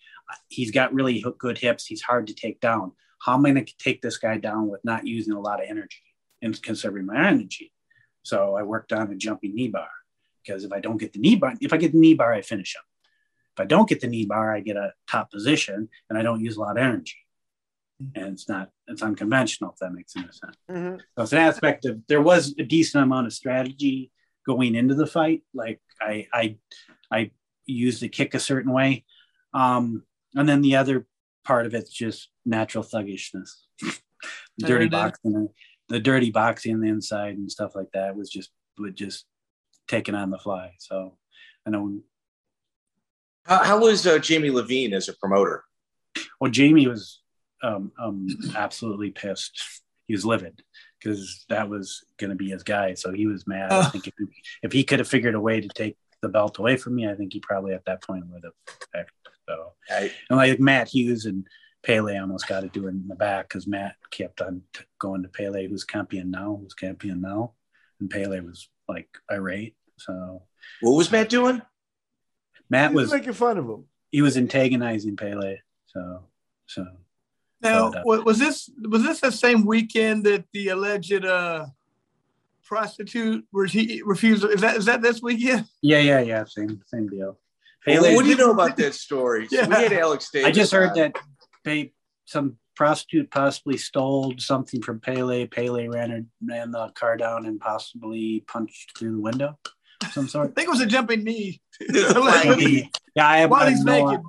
he's got really good hips he's hard to take down how am i going to take this guy down with not using a lot of energy and conserving my energy so i worked on a jumping knee bar because if I don't get the knee bar, if I get the knee bar, I finish him. If I don't get the knee bar, I get a top position and I don't use a lot of energy. And it's not, it's unconventional, if that makes any sense. Mm-hmm. So it's an aspect of, there was a decent amount of strategy going into the fight. Like I, I, I used the kick a certain way. Um, and then the other part of it's just natural thuggishness. dirty boxing, the dirty boxing on the inside and stuff like that was just would just taken on the fly. So I know. How, how was uh, Jamie Levine as a promoter? Well, Jamie was um, um, absolutely pissed. He was livid because that was going to be his guy. So he was mad. I think if he, if he could have figured a way to take the belt away from me, I think he probably at that point would have. So, I, and like Matt Hughes and Pele almost got to do it in the back because Matt kept on t- going to Pele, who's champion now, who's champion now, and Pele was like irate. So, what was Matt doing? Matt was, was making fun of him. He was antagonizing Pele. So, so now, but, uh, was this was this the same weekend that the alleged uh, prostitute was he refused? Is that is that this weekend? Yeah, yeah, yeah. Same same deal. Well, what do you know about that story? yeah. We had Alex Davis. I just heard on. that they some prostitute possibly stole something from Pele. Pele ran her, ran the car down and possibly punched through the window. Some sort. I think it was a jumping knee. yeah, I have, I have no,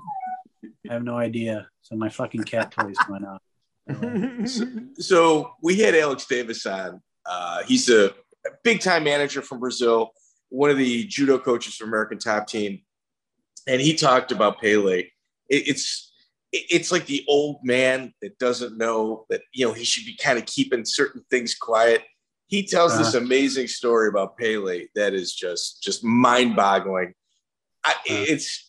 I have no idea. So my fucking cat toys went out. so, so, we had Alex Davis on. Uh, he's a, a big time manager from Brazil, one of the judo coaches for American Top Team, and he talked about Pele. It, it's it's like the old man that doesn't know that you know he should be kind of keeping certain things quiet. He tells uh-huh. this amazing story about Pele that is just just mind boggling. Uh-huh. It's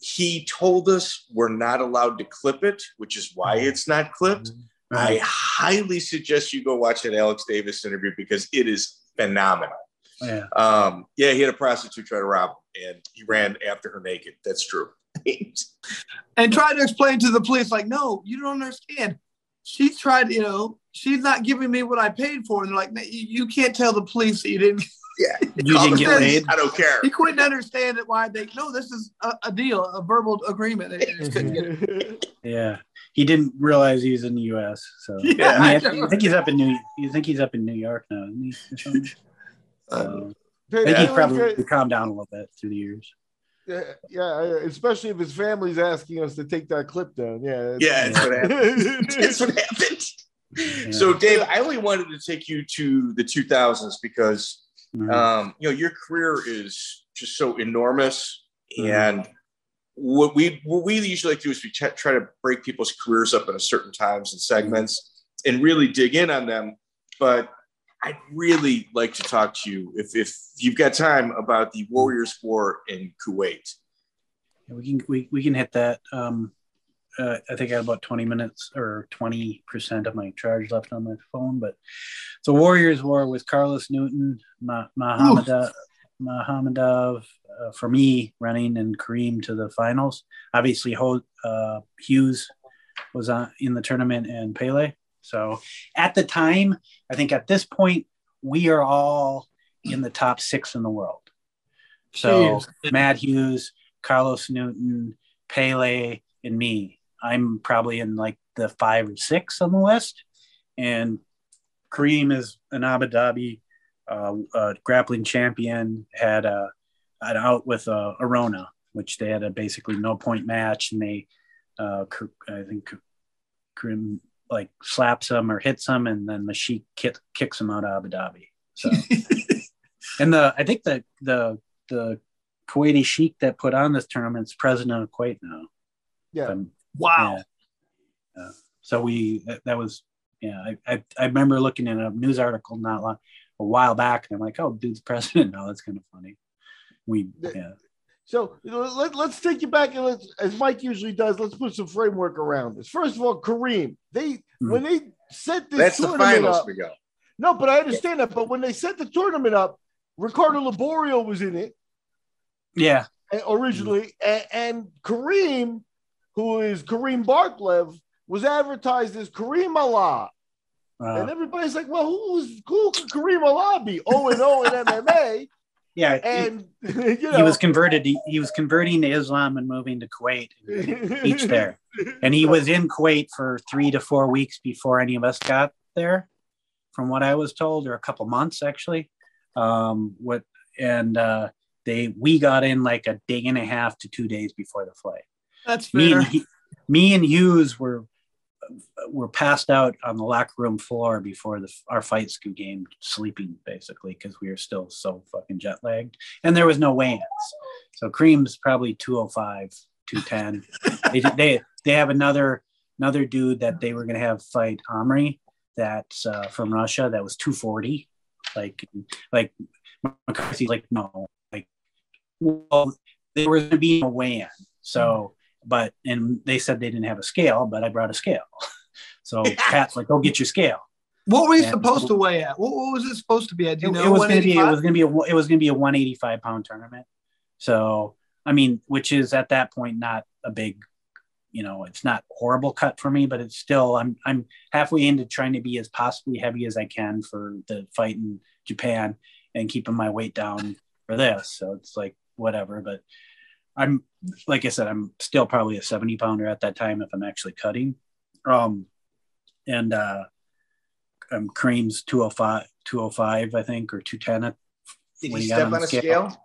he told us we're not allowed to clip it, which is why mm-hmm. it's not clipped. Mm-hmm. I highly suggest you go watch that Alex Davis interview because it is phenomenal. Yeah. Um, yeah, he had a prostitute try to rob him and he ran after her naked. That's true. and tried to explain to the police, like, no, you don't understand. She tried, you know, she's not giving me what I paid for. And they're like, you can't tell the police that you didn't yeah, you didn't get paid. I don't care. He couldn't understand it why they no, this is a, a deal, a verbal agreement. They just couldn't get it. Yeah, he didn't realize he was in the U.S. So yeah, I, mean, I, I, think he's up in New. You think he's up in New York now, isn't he? Or something? Uh, I think he probably calmed down a little bit through the years. Yeah, yeah, especially if his family's asking us to take that clip down. Yeah, yeah, that's what happened. that's what happened. Yeah. So, Dave, I only wanted to take you to the 2000s because Mm-hmm. Um, you know, your career is just so enormous, mm-hmm. and what we what we usually like to do is we t- try to break people's careers up into certain times and segments and really dig in on them. But I'd really like to talk to you if if you've got time about the Warriors War in Kuwait. we can we, we can hit that. Um, uh, I think I had about 20 minutes or 20% of my charge left on my phone. But the Warriors War with Carlos Newton, Muhammadov, Muhammadov uh, for me running and Kareem to the finals. Obviously, uh, Hughes was on, in the tournament and Pele. So at the time, I think at this point, we are all in the top six in the world. So Jeez. Matt Hughes, Carlos Newton, Pele, and me I'm probably in like the five or six on the list. And Kareem is an Abu Dhabi uh, uh, grappling champion, had a, an out with uh, Arona, which they had a basically no point match. And they, uh, I think Kareem like slaps him or hits him, and then the Sheik kick, kicks him out of Abu Dhabi. So, and the, I think the, the, the Kuwaiti Sheik that put on this tournament is president of Kuwait now. Yeah. Wow. Yeah. Yeah. So we that, that was yeah. I, I, I remember looking at a news article not long a while back, and I'm like, oh, dude's president now. That's kind of funny. We yeah. So let, us take you back and let's, as Mike usually does, let's put some framework around this. First of all, Kareem, they mm-hmm. when they set this that's the finals up, we go. No, but I understand that. But when they set the tournament up, Ricardo Liborio was in it. Yeah, originally, mm-hmm. and, and Kareem who is Kareem Barkalaev, was advertised as Kareem Allah. Uh, and everybody's like, well, who's who could Kareem Allah be? 0 and 0 in MMA. Yeah, and he, you know, he was converted. He, he, was converting to Islam and moving to Kuwait, each there. And he was in Kuwait for three to four weeks before any of us got there, from what I was told, or a couple months actually. Um, what and uh, they we got in like a day and a half to two days before the flight. That's fair. Me and, me and Hughes were were passed out on the locker room floor before the our fight school game, sleeping basically because we were still so fucking jet lagged, and there was no weigh-ins. So Kareem's probably 205, 210. they, they they have another another dude that they were gonna have fight Omri that's uh, from Russia that was 240. Like like McCarthy, like no, like well, there was gonna be no weigh-in. So but and they said they didn't have a scale, but I brought a scale. So Pat's like, "Go get your scale." What were you and supposed to weigh at? What, what, was it supposed to be at? Do you it, know? It was going to be. It was going to be a. It was going to be a 185 pound tournament. So I mean, which is at that point not a big, you know, it's not horrible cut for me, but it's still. I'm I'm halfway into trying to be as possibly heavy as I can for the fight in Japan and keeping my weight down for this. So it's like whatever, but I'm like I said, I'm still probably a 70 pounder at that time if I'm actually cutting. Um, and uh, um, Kareem's 205, 205, I think, or 210. Did he step on, on a scale? scale?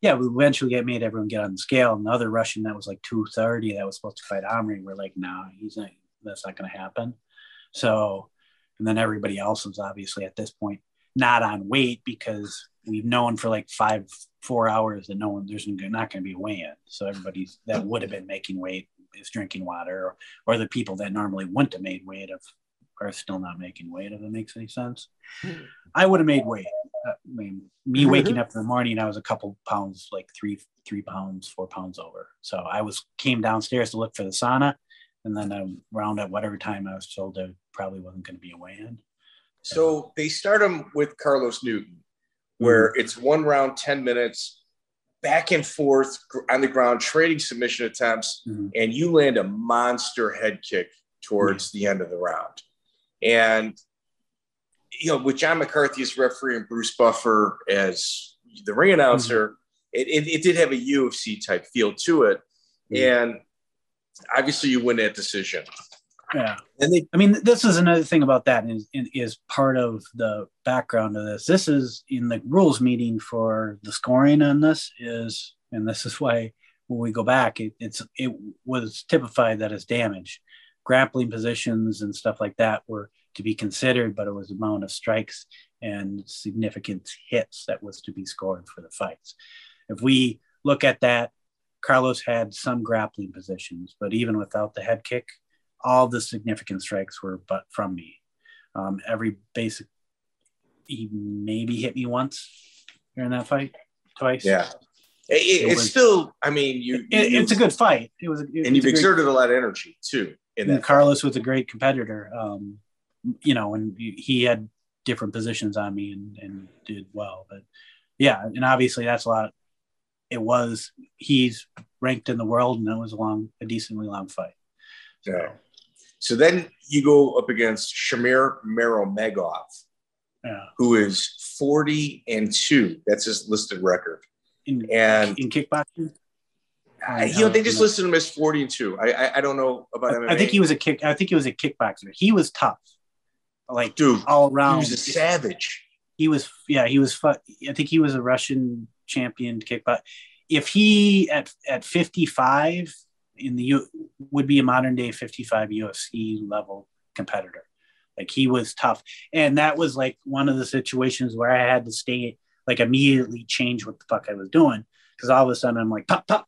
Yeah, we eventually get made everyone get on the scale. And the other Russian that was like 230 that was supposed to fight Omri, we're like, nah, he's not, that's not going to happen. So, and then everybody else was obviously at this point not on weight because we've known for like five, four hours that no one, there's not going to be a weigh-in. So everybody's that would have been making weight is drinking water, or, or the people that normally wouldn't have made weight are still not making weight. If it makes any sense, I would have made weight. Uh, I mean, me waking up in the morning, I was a couple pounds, like three, three pounds, four pounds over. So I was came downstairs to look for the sauna, and then around at whatever time I was told there probably wasn't going to be a weigh-in. So they start him with Carlos Newton, where mm-hmm. it's one round, 10 minutes, back and forth on the ground, trading submission attempts, mm-hmm. and you land a monster head kick towards mm-hmm. the end of the round. And, you know, with John McCarthy as referee and Bruce Buffer as the ring announcer, mm-hmm. it, it, it, did have a UFC type feel to it. Mm-hmm. And obviously, you win that decision. Yeah, and they, I mean, this is another thing about that is is part of the background of this. This is in the rules meeting for the scoring on this is, and this is why when we go back, it, it's it was typified that as damage, grappling positions and stuff like that were to be considered, but it was amount of strikes and significant hits that was to be scored for the fights. If we look at that, Carlos had some grappling positions, but even without the head kick, all the significant strikes were but from me. Um, every basic, he maybe hit me once during that fight, twice. Yeah. It, it, it's was, still, I mean, you, it, you, it's a good fight. It was, and you've exerted great, a lot of energy too. In that Carlos fight. was a great competitor. Um, you know, and he had different positions on me and, and did well. But yeah, and obviously that's a lot. It was he's ranked in the world, and it was a long, a decently long fight. So. Yeah. So then you go up against Shamir Meromegov, yeah. who is 40 and 2. That's his listed record. In, and in kickboxing? I, you know, they just listed him as 40 and 2. I, I, I don't know about him. I think he was a kick. I think he was a kickboxer. He was tough. Like, dude, all around. He was a savage. He was, yeah, he was, I think he was a Russian champion kickboxer. If he at, at 55, in the U would be a modern day 55 UFC level competitor. Like he was tough. And that was like one of the situations where I had to stay like immediately change what the fuck I was doing. Cause all of a sudden I'm like, pop, pop.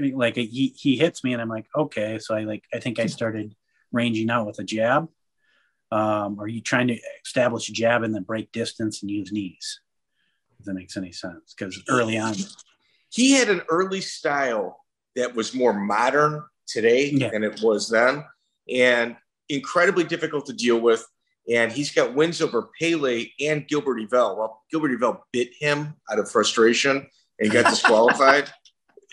Like he, he hits me and I'm like, okay. So I like, I think I started ranging out with a jab. Um, are you trying to establish a jab and then break distance and use knees? If that makes any sense. Cause early on, he had an early style that was more modern today yeah. than it was then, and incredibly difficult to deal with. And he's got wins over Pele and Gilbert Yvel. Well, Gilbert Yvel bit him out of frustration and got disqualified.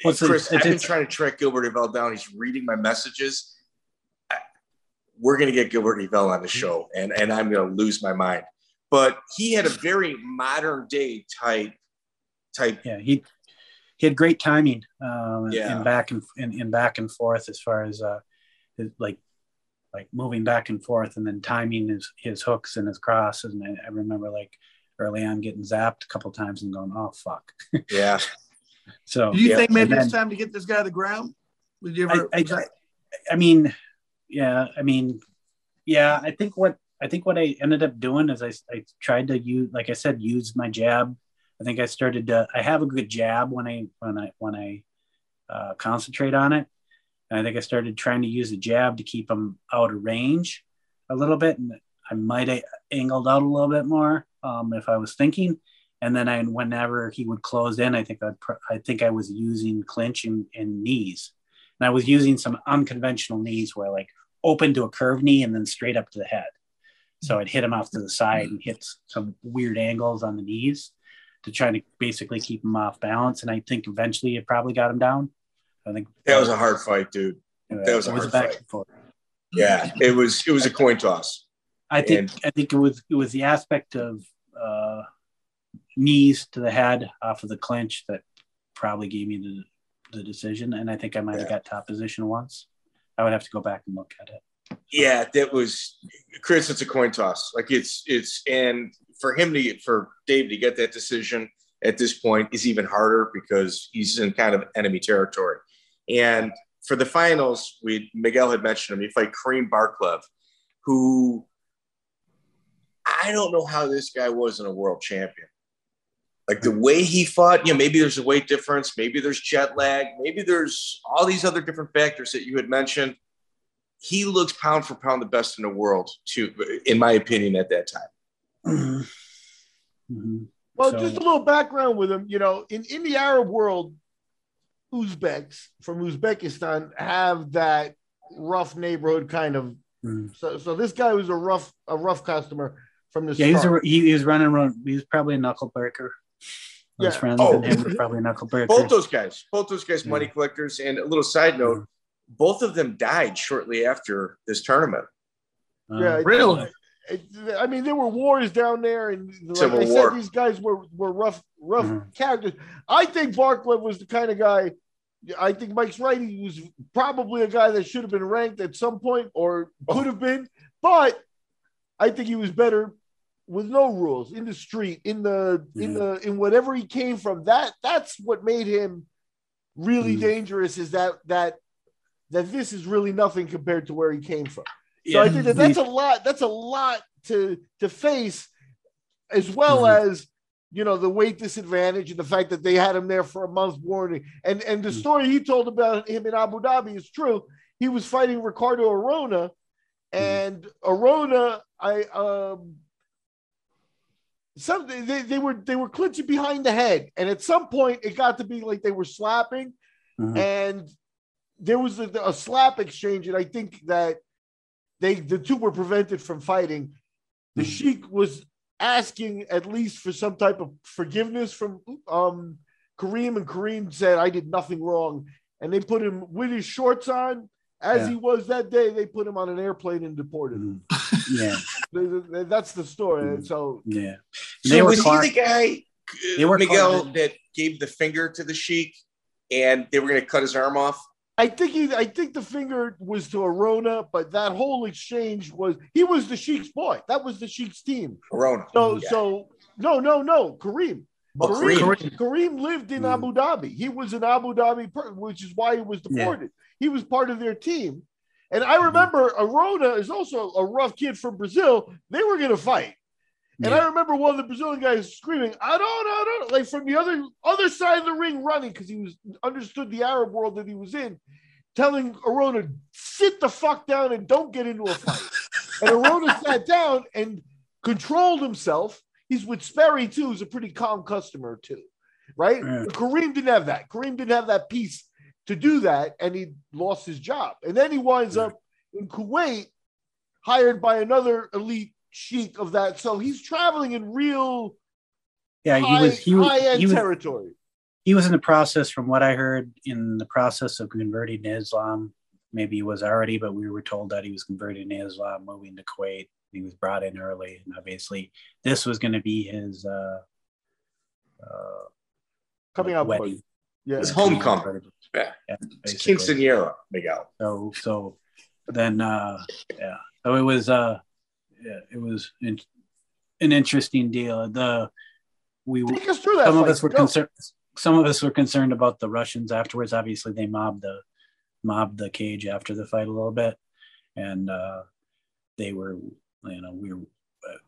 well, Chris, I've been trying to track Gilbert Yvel down. He's reading my messages. We're going to get Gilbert Yvel on the show, and, and I'm going to lose my mind. But he had a very modern day type type. Yeah, he he had great timing um, yeah. and back and, and, back and forth as far as uh, his, like like moving back and forth and then timing his his hooks and his crosses. And I, I remember like early on getting zapped a couple times and going, "Oh fuck." Yeah. so do you yeah. think maybe then, it's time to get this guy to the ground? Would you ever? I, I, I, mean, yeah, I mean, yeah, I think what I think what I ended up doing is I, I tried to use, like I said, use my jab. I think I started to. I have a good jab when I when I when I uh, concentrate on it. And I think I started trying to use the jab to keep him out of range a little bit, and I might have angled out a little bit more um, if I was thinking. And then I, whenever he would close in, I think I'd, I think I was using clinch and, and knees, and I was using some unconventional knees where like open to a curved knee and then straight up to the head. So I'd hit him off to the side and hit some weird angles on the knees to try to basically keep him off balance. And I think eventually it probably got him down. I think that was a hard fight, dude. That was a hard fight. Yeah, it was. It was a coin toss. I think. And, I think it was. It was the aspect of uh, knees to the head off of the clinch that probably gave me the, the decision. And I think I might yeah. have got top position once. I would have to go back and look at it. Yeah, that was Chris. It's a coin toss. Like it's it's and for him to get for Dave to get that decision at this point is even harder because he's in kind of enemy territory. And for the finals, we Miguel had mentioned him. He fight Kareem Barkalaev, who I don't know how this guy wasn't a world champion. Like the way he fought, you know, maybe there's a weight difference, maybe there's jet lag, maybe there's all these other different factors that you had mentioned. He looks pound for pound the best in the world, too, in my opinion, at that time. Mm-hmm. mm-hmm. Well, so, just a little background with him. You know, in, in the Arab world, Uzbeks from Uzbekistan have that rough neighborhood kind of. Mm. So, so this guy was a rough, a rough customer from the. Yeah, start. he's a, he, he was running around. He was probably a knuckle breaker. His yeah. friends oh. and him were probably knuckle breakers. Both those guys, both those guys, money collectors. And a little side note, mm. both of them died shortly after this tournament. Uh, yeah, really. I mean, there were wars down there, and like Civil I War. said, these guys were were rough, rough mm-hmm. characters. I think Barkalaev was the kind of guy. I think Mike's right. He was probably a guy that should have been ranked at some point, or could have been. But I think he was better with no rules in the street, in the mm-hmm. in the in whatever he came from. That that's what made him really mm-hmm. dangerous. Is that that that this is really nothing compared to where he came from. So yeah. I think that that's a lot. That's a lot to to face, as well mm-hmm. as you know the weight disadvantage and the fact that they had him there for a month warning. And and the mm-hmm. story he told about him in Abu Dhabi is true. He was fighting Ricardo Arona, mm-hmm. and mm-hmm. Arona, I um. Some they, they were they were clinching behind the head, and at some point it got to be like they were slapping, mm-hmm. and there was a, a slap exchange, and I think that they the two were prevented from fighting. The mm Sheik was asking at least for some type of forgiveness from um, Kareem, and Kareem said, "I did nothing wrong," and they put him with his shorts on. As yeah. he was that day, they put him on an airplane and deported him. Mm-hmm. Yeah, that's the story. And so, yeah. So they was he the guy, they were Miguel, that gave the finger to the sheik, and they were going to cut his arm off? I think he, I think the finger was to Arona, but that whole exchange was he was the Sheik's boy. That was the Sheik's team. Arona. So yeah. so no no no Kareem. Oh, Kareem, Kareem. Kareem lived in mm. Abu Dhabi. He was in Abu Dhabi, person, which is why he was deported. Yeah. He was part of their team. And I remember Arona is also a rough kid from Brazil. They were going to fight. And yeah. I remember one of the Brazilian guys screaming, I don't, I don't, like from the other other side of the ring running because he was understood the Arab world that he was in, telling Arona, sit the fuck down and don't get into a fight. and Arona sat down and controlled himself. He's with Sperry too, who's a pretty calm customer too, right? Yeah. Kareem didn't have that. Kareem didn't have that piece to do that, and he lost his job. And then he winds yeah. up in Kuwait, hired by another elite sheik of that. So he's traveling in real yeah, he high, was he was, high end he was, territory. He was in the process, from what I heard, in the process of converting to Islam. Maybe he was already, but we were told that he was converting to Islam, moving to Kuwait. He was brought in early, and obviously, this was going to be his uh, uh, coming out wedding. Yeah, his homecoming. Yeah, yeah it's quinceanera, Miguel. So, so then, uh, yeah, so it was. Uh, yeah, it was in, an interesting deal. The we Take us through that. Some fight. of us were concerned. Some of us were concerned about the Russians afterwards. Obviously, they mobbed the mobbed the cage after the fight a little bit, and uh, they were, you know, we were,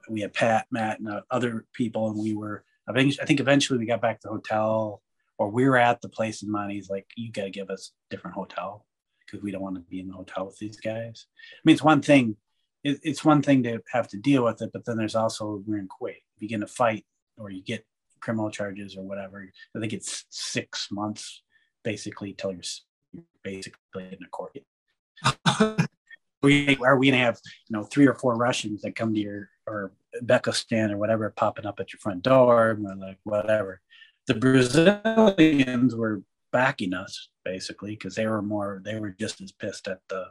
we had Pat, Matt, and uh, other people, and we were. I think I think eventually we got back to the hotel, or we were at the place, and Monte's like, "You got to give us a different hotel because we don't want to be in the hotel with these guys." I mean, it's one thing. It, it's one thing to have to deal with it, but then there's also we're in Kuwait. If you get in a fight or you get criminal charges or whatever, I think it's six months basically till you're basically in a court. we are we gonna have you know three or four Russians that come to your or Bekistan or whatever popping up at your front door, or like whatever. The Brazilians were backing us basically because they were more they were just as pissed at the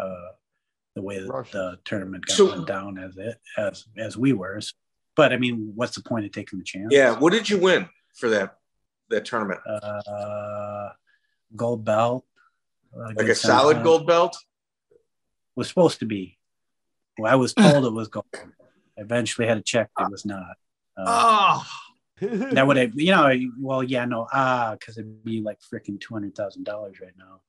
uh, the way that the tournament got so, down as it as as we were. But I mean, what's the point of taking the chance? Yeah, what did you win for that that tournament? Uh, gold belt. Like a solid gold belt? Was supposed to be. Well, I was told it was gold. I eventually had to check it was not. Uh, oh. that would have, you know, well, yeah, no, ah, because it'd be like freaking two hundred thousand dollars right now.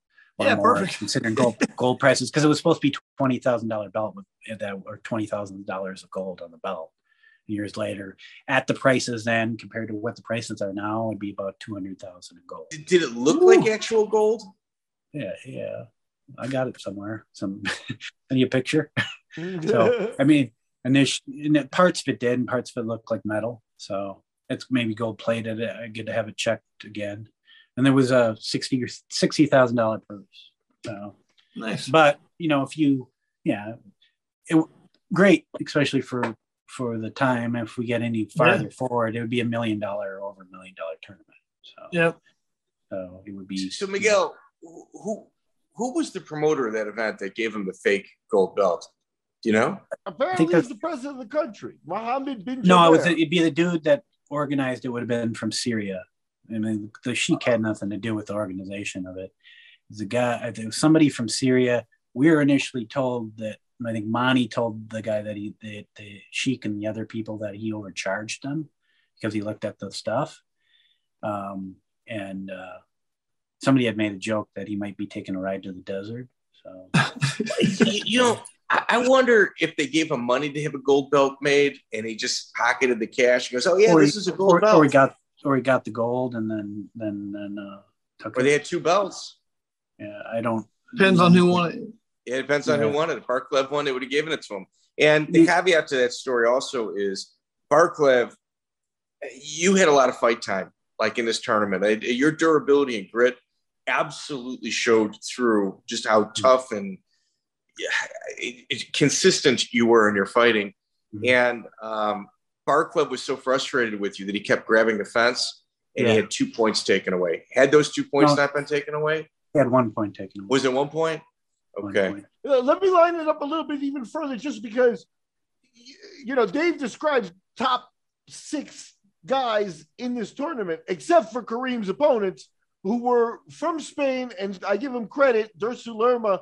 Yeah, more, perfect. Considering gold gold prices, because it was supposed to be twenty thousand dollar belt with that, or twenty thousand dollars of gold on the belt. Years later, at the prices then compared to what the prices are now, it'd be about two hundred thousand in gold. Did it look Ooh. like actual gold? Yeah, yeah. I got it somewhere. Some any a picture. Mm-hmm. so I mean, and there's and parts of it did, and parts of it looked like metal. So it's maybe gold plated. I get to have it checked again. And there was a sixty or sixty thousand dollar purse. So nice. But you know, if you yeah, it great, especially for for the time. If we get any farther yeah. forward, it would be a million dollar over a million dollar tournament. So yeah. So it would be so Miguel, who who was the promoter of that event that gave him the fake gold belt? Do you know? Apparently, he's the president of the country, Mohammed bin. No, it was, it'd be the dude that organized it. Would have been from Syria. I mean, the sheik had nothing to do with the organization of it. A guy, it was somebody from Syria. We were initially told that I think Monte told the guy that he, the, the sheik and the other people that he overcharged them because he looked at the stuff. Um, and uh, somebody had made a joke that he might be taking a ride to the desert. So, you know, I wonder if they gave him money to have a gold belt made, and he just pocketed the cash. He goes, "Oh yeah, or this he, is a gold or, belt." Or he got, or he got the gold, and then then then uh, took. Or it. they had two belts. Yeah, I don't. Depends on who won it. Yeah, it depends on yeah. who won it. If Barkalaev won, they would have given it to him. And the caveat to that story also is Barkalaev, you had a lot of fight time, like in this tournament. Your durability and grit absolutely showed through just how mm-hmm. tough and it, it, consistent you were in your fighting. Mm-hmm. And um, Barkalaev was so frustrated with you that he kept grabbing the fence and yeah. he had two points taken away. Had those two points no, not been taken away? He had one point taken away. Was it one point? Okay. Uh, let me line it up a little bit even further, just because, you know, Dave describes top six guys in this tournament, except for Kareem's opponents, who were from Spain. And I give him credit. Dursu Lerma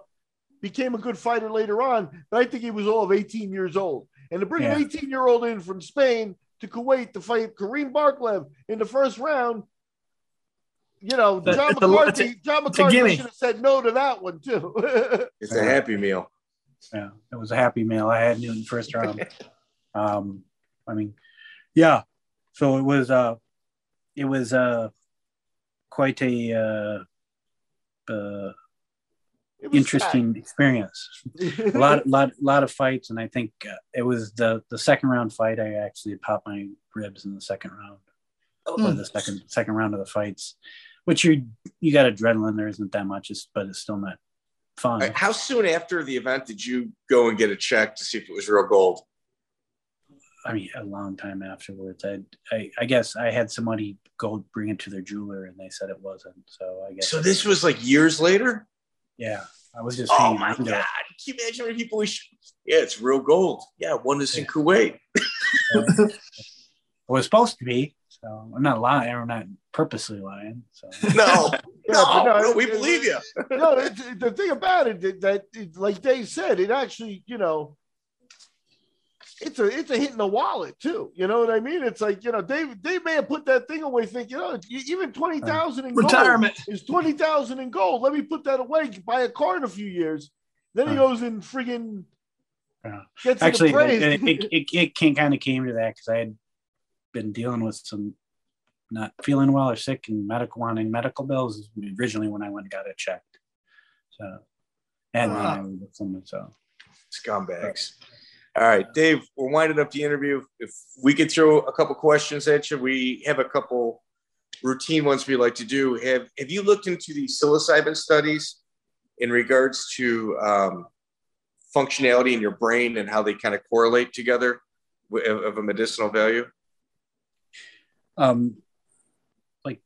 became a good fighter later on, but I think he was all of 18 years old. And to bring yeah. an 18 year old in from Spain to Kuwait to fight Kareem Barkalaev in the first round you know, John McCarthy, a, John McCarthy should have said no to that one too. it's a happy meal. Yeah, it was a happy meal. I had in the first round. um, I mean, yeah. So it was uh it was uh quite a uh, uh interesting sad. experience. a lot, lot, lot of fights, and I think uh, it was the the second round fight. I actually popped my ribs in the second round. Mm. the second second round of the fights which you you got adrenaline. There isn't that much, but it's still not fun. Right, how soon after the event did you go and get a check to see if it was real gold? I mean, a long time afterwards. I, I, I guess I had somebody go bring it to their jeweler, and they said it wasn't. So I guess. So this was like years later. Yeah, I was just. Oh my god! Can you imagine how many people we? Should... Yeah, it's real gold. Yeah, one is yeah. in Kuwait. it was supposed to be. So I'm not lying. I'm not purposely lying. So no, no, no, no, we believe uh, you. no, the thing about it that, that, like Dave said, it actually, you know, it's a it's a hit in the wallet too. You know what I mean? It's like you know, Dave Dave may have put that thing away, thinking, you oh, know, even twenty thousand in retirement is twenty thousand in gold. Let me put that away, buy a car in a few years. Then he goes and friggin' yeah. Actually, it, it, it, it, it kind of came to that because I had been dealing with some not feeling well or sick and medical wanting medical bills originally when I went and got it checked. So, and wow. then I was with someone, so scumbags. All right, Dave, we're winding up the interview. If we could throw a couple questions at you, we have a couple routine ones we like to do. Have Have you looked into the psilocybin studies in regards to um, functionality in your brain and how they kind of correlate together with, of a medicinal value? Um, like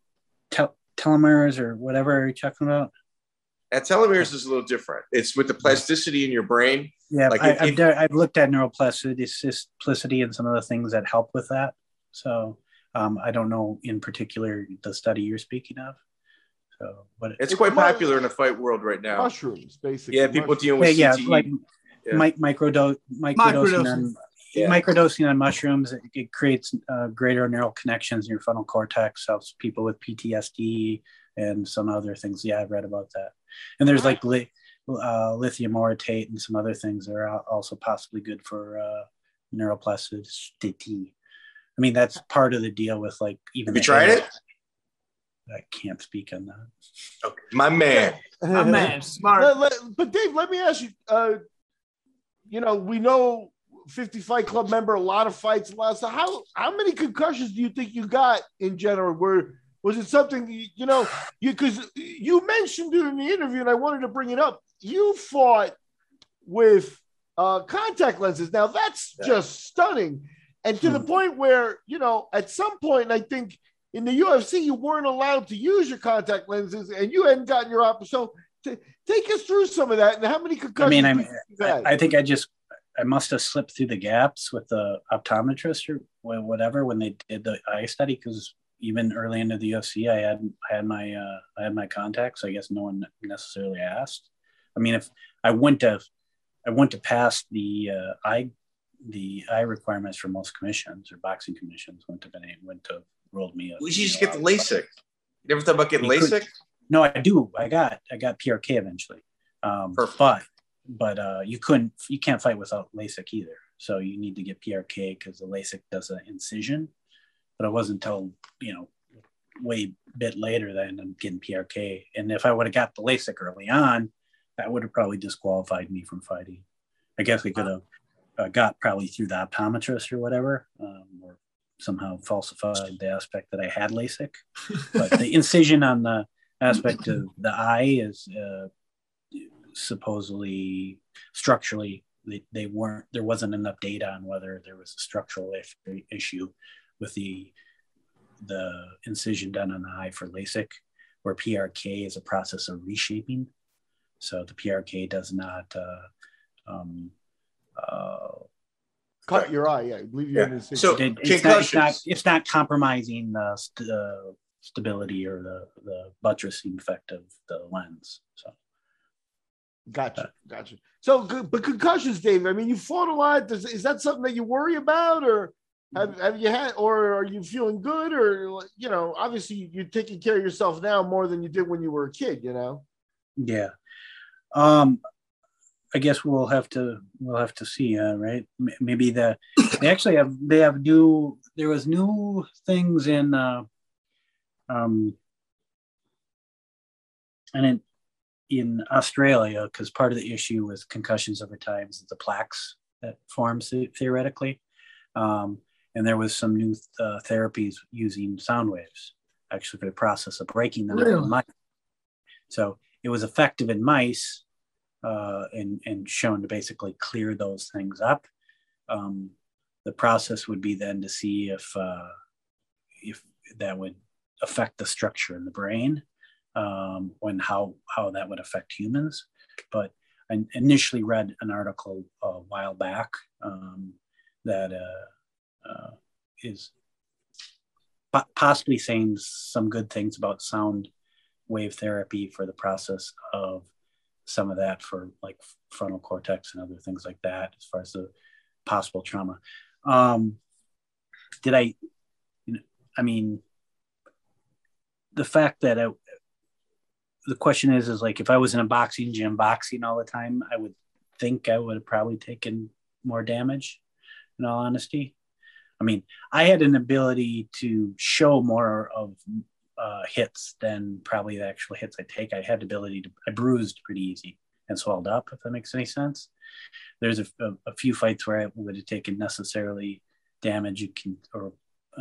tel- telomeres or whatever are you talking about? At telomeres is a little different. It's with the plasticity in your brain. Yeah, like I, have I've looked at neuroplasticity and some of the things that help with that. So um, I don't know in particular the study you're speaking of. So, but it's, quite popular in the fight world right now. Mushrooms, basically. Yeah, people dealing with yeah, CTE. yeah, like yeah. microdosing, microdosing, on, yeah. microdosing on mushrooms. It, it creates uh, greater neural connections in your frontal cortex. Helps people with PTSD and some other things. Yeah, I've read about that. And there's like li- uh, lithium orotate and some other things that are also possibly good for uh, neuroplasticity. I mean, that's part of the deal with like even. Have you tried it? I can't speak on that. Okay, my man, my man, smart. Let, let, but Dave, let me ask you. Uh, you know, we know 50 Fight Club member, a lot of fights, a lot of stuff. How how many concussions do you think you got in general? Where was it something you know? You because you mentioned it in the interview, and I wanted to bring it up. You fought with uh, contact lenses. Now that's yeah. just stunning, and to hmm. the point where you know, at some point, I think in the UFC, you weren't allowed to use your contact lenses, and you hadn't gotten your op. So, t- take us through some of that and how many concussions. I mean, I, I, I think I just I must have slipped through the gaps with the optometrist or whatever when they did the eye study because even early into the UFC, I had I had my uh, I had my contacts. I guess no one necessarily asked. I mean, if I went to I went to pass the uh, eye the eye requirements for most commissions or boxing commissions, went to went to rolled me. We should just get the LASIK. You ever thought about getting LASIK? Could, no, I do. I got I got PRK eventually. Um, Perfect. But but uh, you couldn't you can't fight without LASIK either. So you need to get PRK because the LASIK does an incision. But it wasn't until you know way bit later that I ended up getting PRK. And if I would have got the LASIK early on, that would have probably disqualified me from fighting. I guess we could have uh, got probably through the optometrist or whatever, um, or somehow falsified the aspect that I had LASIK. But the incision on the aspect of the eye is uh, supposedly structurally they, they weren't there wasn't enough data on whether there was a structural issue with the the incision done on the eye for LASIK, where PRK is a process of reshaping. So the PRK does not uh, um, uh, cut your eye. Yeah, I believe you yeah. So it, it's, not, it's, not, it's not compromising the st- uh, stability or the the buttressing effect of the lens. So. Gotcha, gotcha. So, but concussions, Dave. I mean, you fought a lot. Does, is that something that you worry about, or have, have you had, or are you feeling good, or you know, obviously you're taking care of yourself now more than you did when you were a kid. You know. Yeah. Um, I guess we'll have to we'll have to see, uh, right? Maybe the they actually have they have new there was new things in uh, um and in in Australia because part of the issue with concussions over time is the plaques that forms theoretically, um, and there was some new uh, therapies using sound waves actually for the process of breaking them. Really? So it was effective in mice uh, and, and shown to basically clear those things up. Um, the process would be then to see if uh, if that would affect the structure in the brain um, and how how that would affect humans. But I initially read an article a while back um, that uh, uh, is possibly saying some good things about sound wave therapy for the process of some of that for like frontal cortex and other things like that as far as the possible trauma um did i you know, i mean the fact that I, the question is, is like if I was in a boxing gym boxing all the time, I would think I would have probably taken more damage. In all honesty, I mean, I had an ability to show more of uh, hits than probably the actual hits I take. I had the ability to, I bruised pretty easy and swelled up, if that makes any sense. There's a, a, a few fights where I would have taken necessarily damage you can, or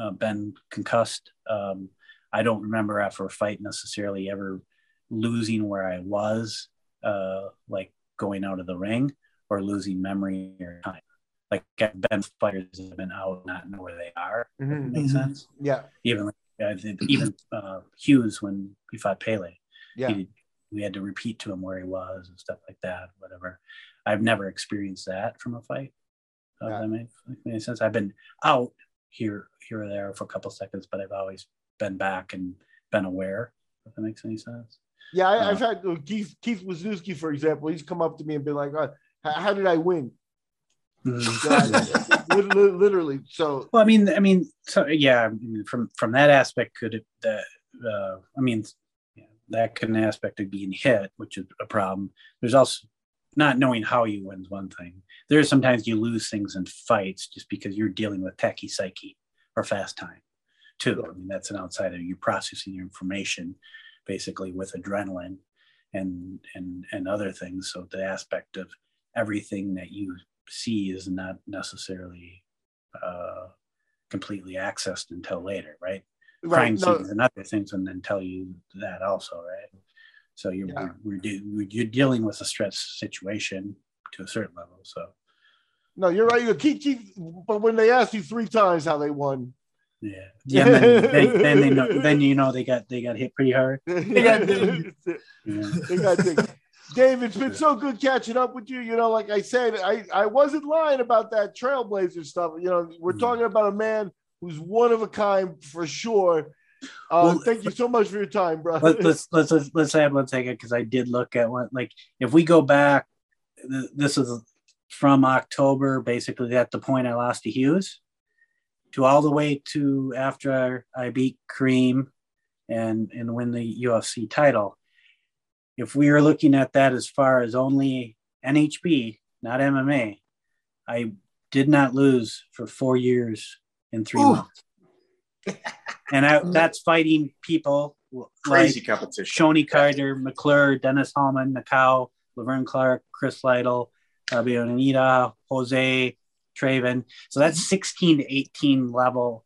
uh, been concussed. Um, I don't remember after a fight necessarily ever losing where I was, uh, like going out of the ring or losing memory or time. Like I've been fighters that have been out, not know where they are. Mm-hmm. Makes sense. Yeah. Even uh, even uh, Hughes when he fought Pele. Yeah. He, we had to repeat to him where he was and stuff like that. Whatever. I've never experienced that from a fight. Uh, yeah. That makes, makes sense. I've been out here, here or there for a couple seconds, but I've always been back and been aware. If that makes any sense. Yeah, I, have uh, had uh, Keith Keith Wisniewski, for example. He's come up to me and been like, oh, "How did I win?" Literally. So, well, I mean, I mean, so yeah, I mean, from from that aspect, could it that uh, I mean, yeah, that could an aspect of being hit, which is a problem. There's also not knowing how you win is one thing. There's sometimes you lose things in fights just because you're dealing with tachypsyche or fast time, too. I mean, that's an outside of you processing your information basically with adrenaline and and and other things so the aspect of everything that you see is not necessarily uh, completely accessed until later right, right crime no. scenes and other things and then tell you that also right so you're yeah. we're, we're, you're dealing with a stress situation to a certain level so no you're right you keep keep but when they ask you three times how they won yeah, yeah. Then they, then they know, then you know they got they got hit pretty hard. they got yeah. they got Dave, it's been so good catching up with you. You know, like I said, I, I wasn't lying about that Trailblazer stuff. You know, we're mm. talking about a man who's one of a kind for sure. Uh, well, thank you so much for your time, bro. Let, us let's let's let's have one second because I did look at what like if we go back, this is from October, basically at the point I lost to Hughes to all the way to after I beat Cream and and win the UFC title. If we are looking at that as far as only NHB, not MMA, I did not lose for four years in three Ooh. months. and I, that's fighting people crazy like competition. Shonie Carter, McClure, Dennis Hallman, Nakao, Laverne Clark, Chris Lytle, Fabio Anita, Jose, Traven. So that's 16 to 18 level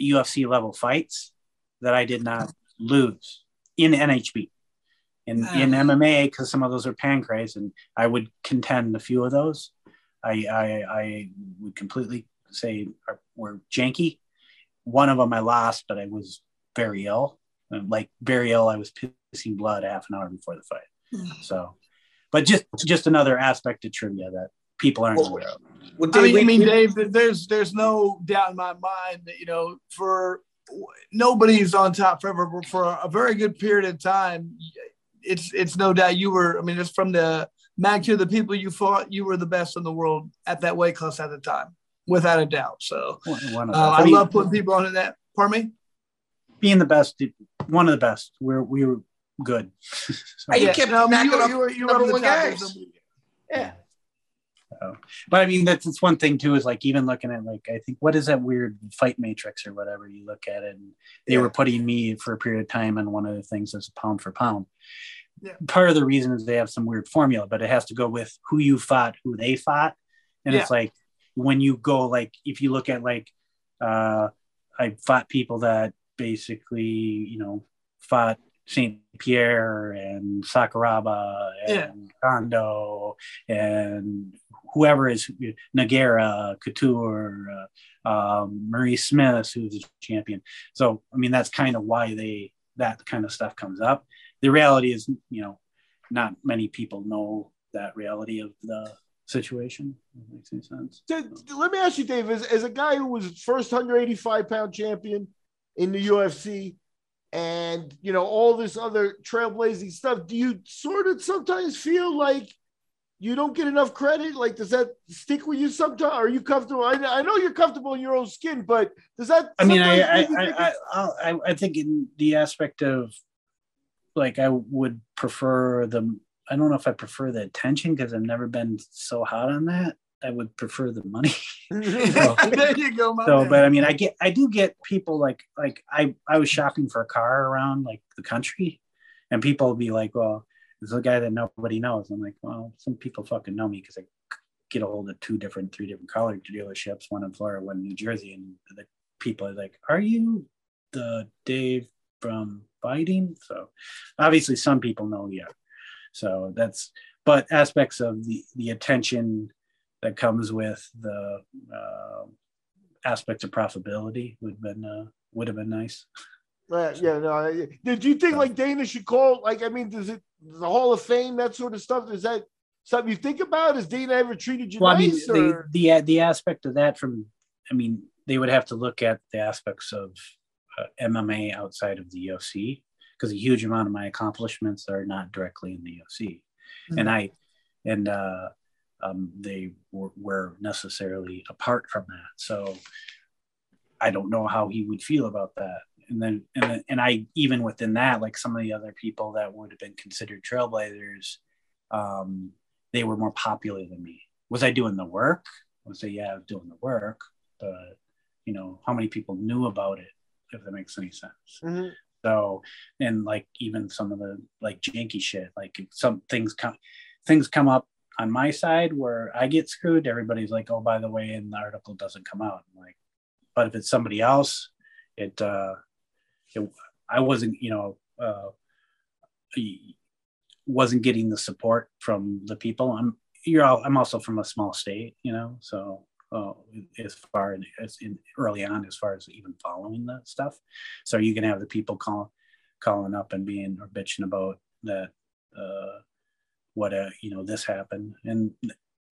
UFC level fights that I did not lose in NHB. In, in MMA, because some of those are Pancrase, and I would contend a few of those. I, I, I would completely say are, were janky. One of them I lost, but I was very ill. Like very ill, I was pissing blood half an hour before the fight. Hmm. So, but just just another aspect of trivia that people aren't well, aware of. Well, Dave, I mean, I mean, Dave, there's there's no doubt in my mind that you know for nobody's on top forever. But for a very good period of time, it's it's no doubt you were. I mean, it's from the magnitude of the people you fought, you were the best in the world at that weight class at the time, without a doubt. So uh, I, mean, love putting people on that. Pardon me. Being the best, one of the best. We're we were good. so, you yeah. kept no, you, were, you were you were the guys. Yeah. So, but I mean, that's, that's one thing too, is like even looking at like, I think, what is that weird fight matrix or whatever you look at it. And they yeah. were putting me for a period of time and one of the things is pound for pound. Part of the reason is they have some weird formula, but it has to go with who you fought, who they fought. And yeah. it's like when you go, like, if you look at like, uh, I fought people that basically, you know, fought St. Pierre and Sakuraba and yeah. Kondo and whoever is Nagara, Couture, uh, um, Maurice Smith, who's a champion. So, I mean, that's kind of why they that kind of stuff comes up. The reality is, you know, not many people know that reality of the situation. makes any sense. Let me ask you, Dave, as, as a guy who was first 185 pound champion in the UFC, and you know all this other trailblazing stuff, do you sort of sometimes feel like you don't get enough credit? Like, does that stick with you sometimes? Are you comfortable? I, I know you're comfortable in your own skin, but does that? I mean, I I, I, I, I, I think in the aspect of like I would prefer the. I don't know if I prefer the attention because I've never been so hot on that. I would prefer the money. so, there you go. so but I mean, I get, I do get people like, like I, I was shopping for a car around like the country, and people would be like, "Well, there's a guy that nobody knows." I'm like, "Well, some people fucking know me because I get a hold of two different, three different car dealerships, one in Florida, one in New Jersey, and the people are like, "Are you the Dave from fighting?" So obviously, some people know, yeah. So that's, but aspects of the the attention that comes with the uh, aspects of profitability would have been uh, would have been nice. Right. Yeah. No. Did you think like Dana should call? Like, I mean, does it the Hall of Fame that sort of stuff? Is that something you think about? Has Dana ever treated you well, nice? I mean, the the the aspect of that from, I mean, they would have to look at the aspects of MMA outside of the UFC because a huge amount of my accomplishments are not directly in the UFC, mm-hmm. and I and uh, um, they were, were necessarily apart from that. So I don't know how he would feel about that. And then, and then, and I even within that, like some of the other people that would have been considered trailblazers, um, they were more popular than me. Was I doing the work? I would say, yeah, I was doing the work, but you know, how many people knew about it, if that makes any sense. Mm-hmm. So, and like even some of the like janky shit, like some things come, things come up on my side where I get screwed, everybody's like, oh, by the way, and the article doesn't come out. I'm like, but if it's somebody else, it, uh, it I wasn't, you know, uh, wasn't getting the support from the people. I'm, you're all, I'm also from a small state, you know, so uh, as far as in early on, as far as even following that stuff. So you can have the people call, calling up and being or bitching about that, uh, what uh, you know this happened and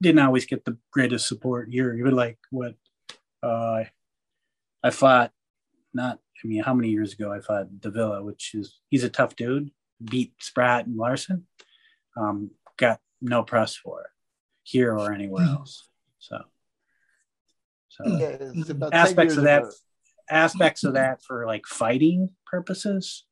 didn't always get the greatest support here even like what uh, i fought not i mean how many years ago i fought davila which is he's a tough dude beat spratt and larson um, got no press for it here or anywhere hmm. else so so yeah, aspects of that ago. aspects of that for like fighting purposes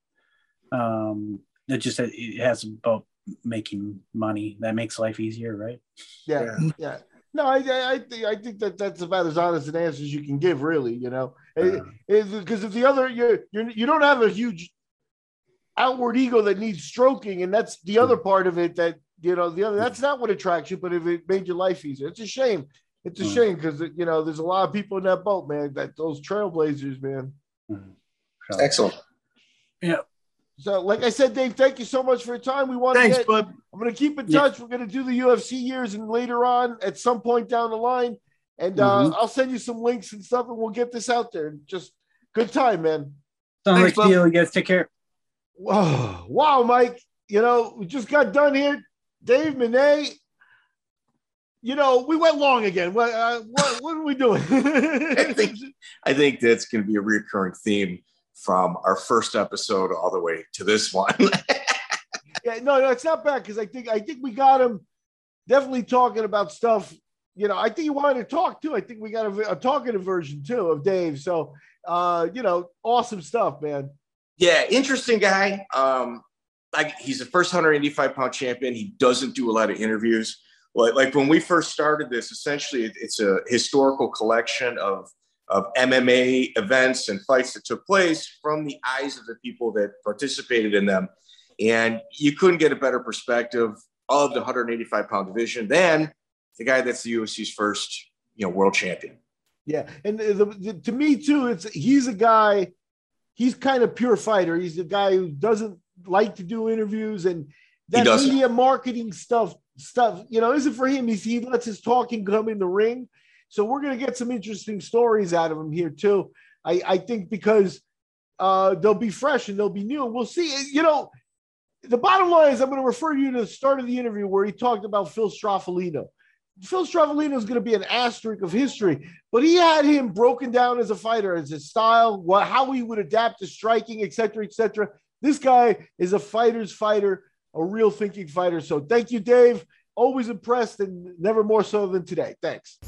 um it just it has about making money. That makes life easier, right? Yeah, yeah. yeah. No, I, I, think I think that that's about as honest an answer as you can give, really. You know, because uh, if the other you you you don't have a huge outward ego that needs stroking, and that's the other part of it. That you know, the other that's not what attracts you, but if it made your life easier, it's a shame. It's a mm. shame because you know there's a lot of people in that boat, man. That those trailblazers, man. Mm. Excellent. Yeah, so, like I said, Dave, thank you so much for your time. We want Thanks, to get, bud. I'm going to keep in touch. Yeah. We're going to do the UFC years and later on at some point down the line. And uh, mm-hmm. I'll send you some links and stuff and we'll get this out there. Just good time, man. Sounds Thanks, like you. You guys take care. Wow, wow, Mike. You know, we just got done here. Dave Menne. You know, we went long again. What, uh, what, what are we doing? I think I think that's going to be a recurring theme from our first episode all the way to this one. yeah, no, no, it's not bad because I think I think we got him definitely talking about stuff. You know, I think he wanted to talk too. I think we got a, a talking version too of Dave. So, uh, you know, awesome stuff, man. Yeah, interesting guy. Um, like he's the first 185 pound champion. He doesn't do a lot of interviews. Like, like when we first started this, essentially it's a historical collection of of MMA events and fights that took place from the eyes of the people that participated in them. And you couldn't get a better perspective of the 185 pound division than the guy that's the UFC's first, you know, world champion. Yeah, and the, the, to me too, it's he's a guy. He's kind of pure fighter. He's a guy who doesn't like to do interviews and that media marketing stuff. Stuff you know isn't for him. He's, he lets his talking come in the ring. So we're going to get some interesting stories out of him here too. I, I think because uh, they'll be fresh and they'll be new. And we'll see. You know, the bottom line is I'm going to refer you to the start of the interview where he talked about Phil Straffolino. Phil Straffolino is going to be an asterisk of history, but he had him broken down as a fighter, as his style, what, how he would adapt to striking, etc., etc. This guy is a fighter's fighter, a real thinking fighter. So thank you, Dave. Always impressed and never more so than today. Thanks.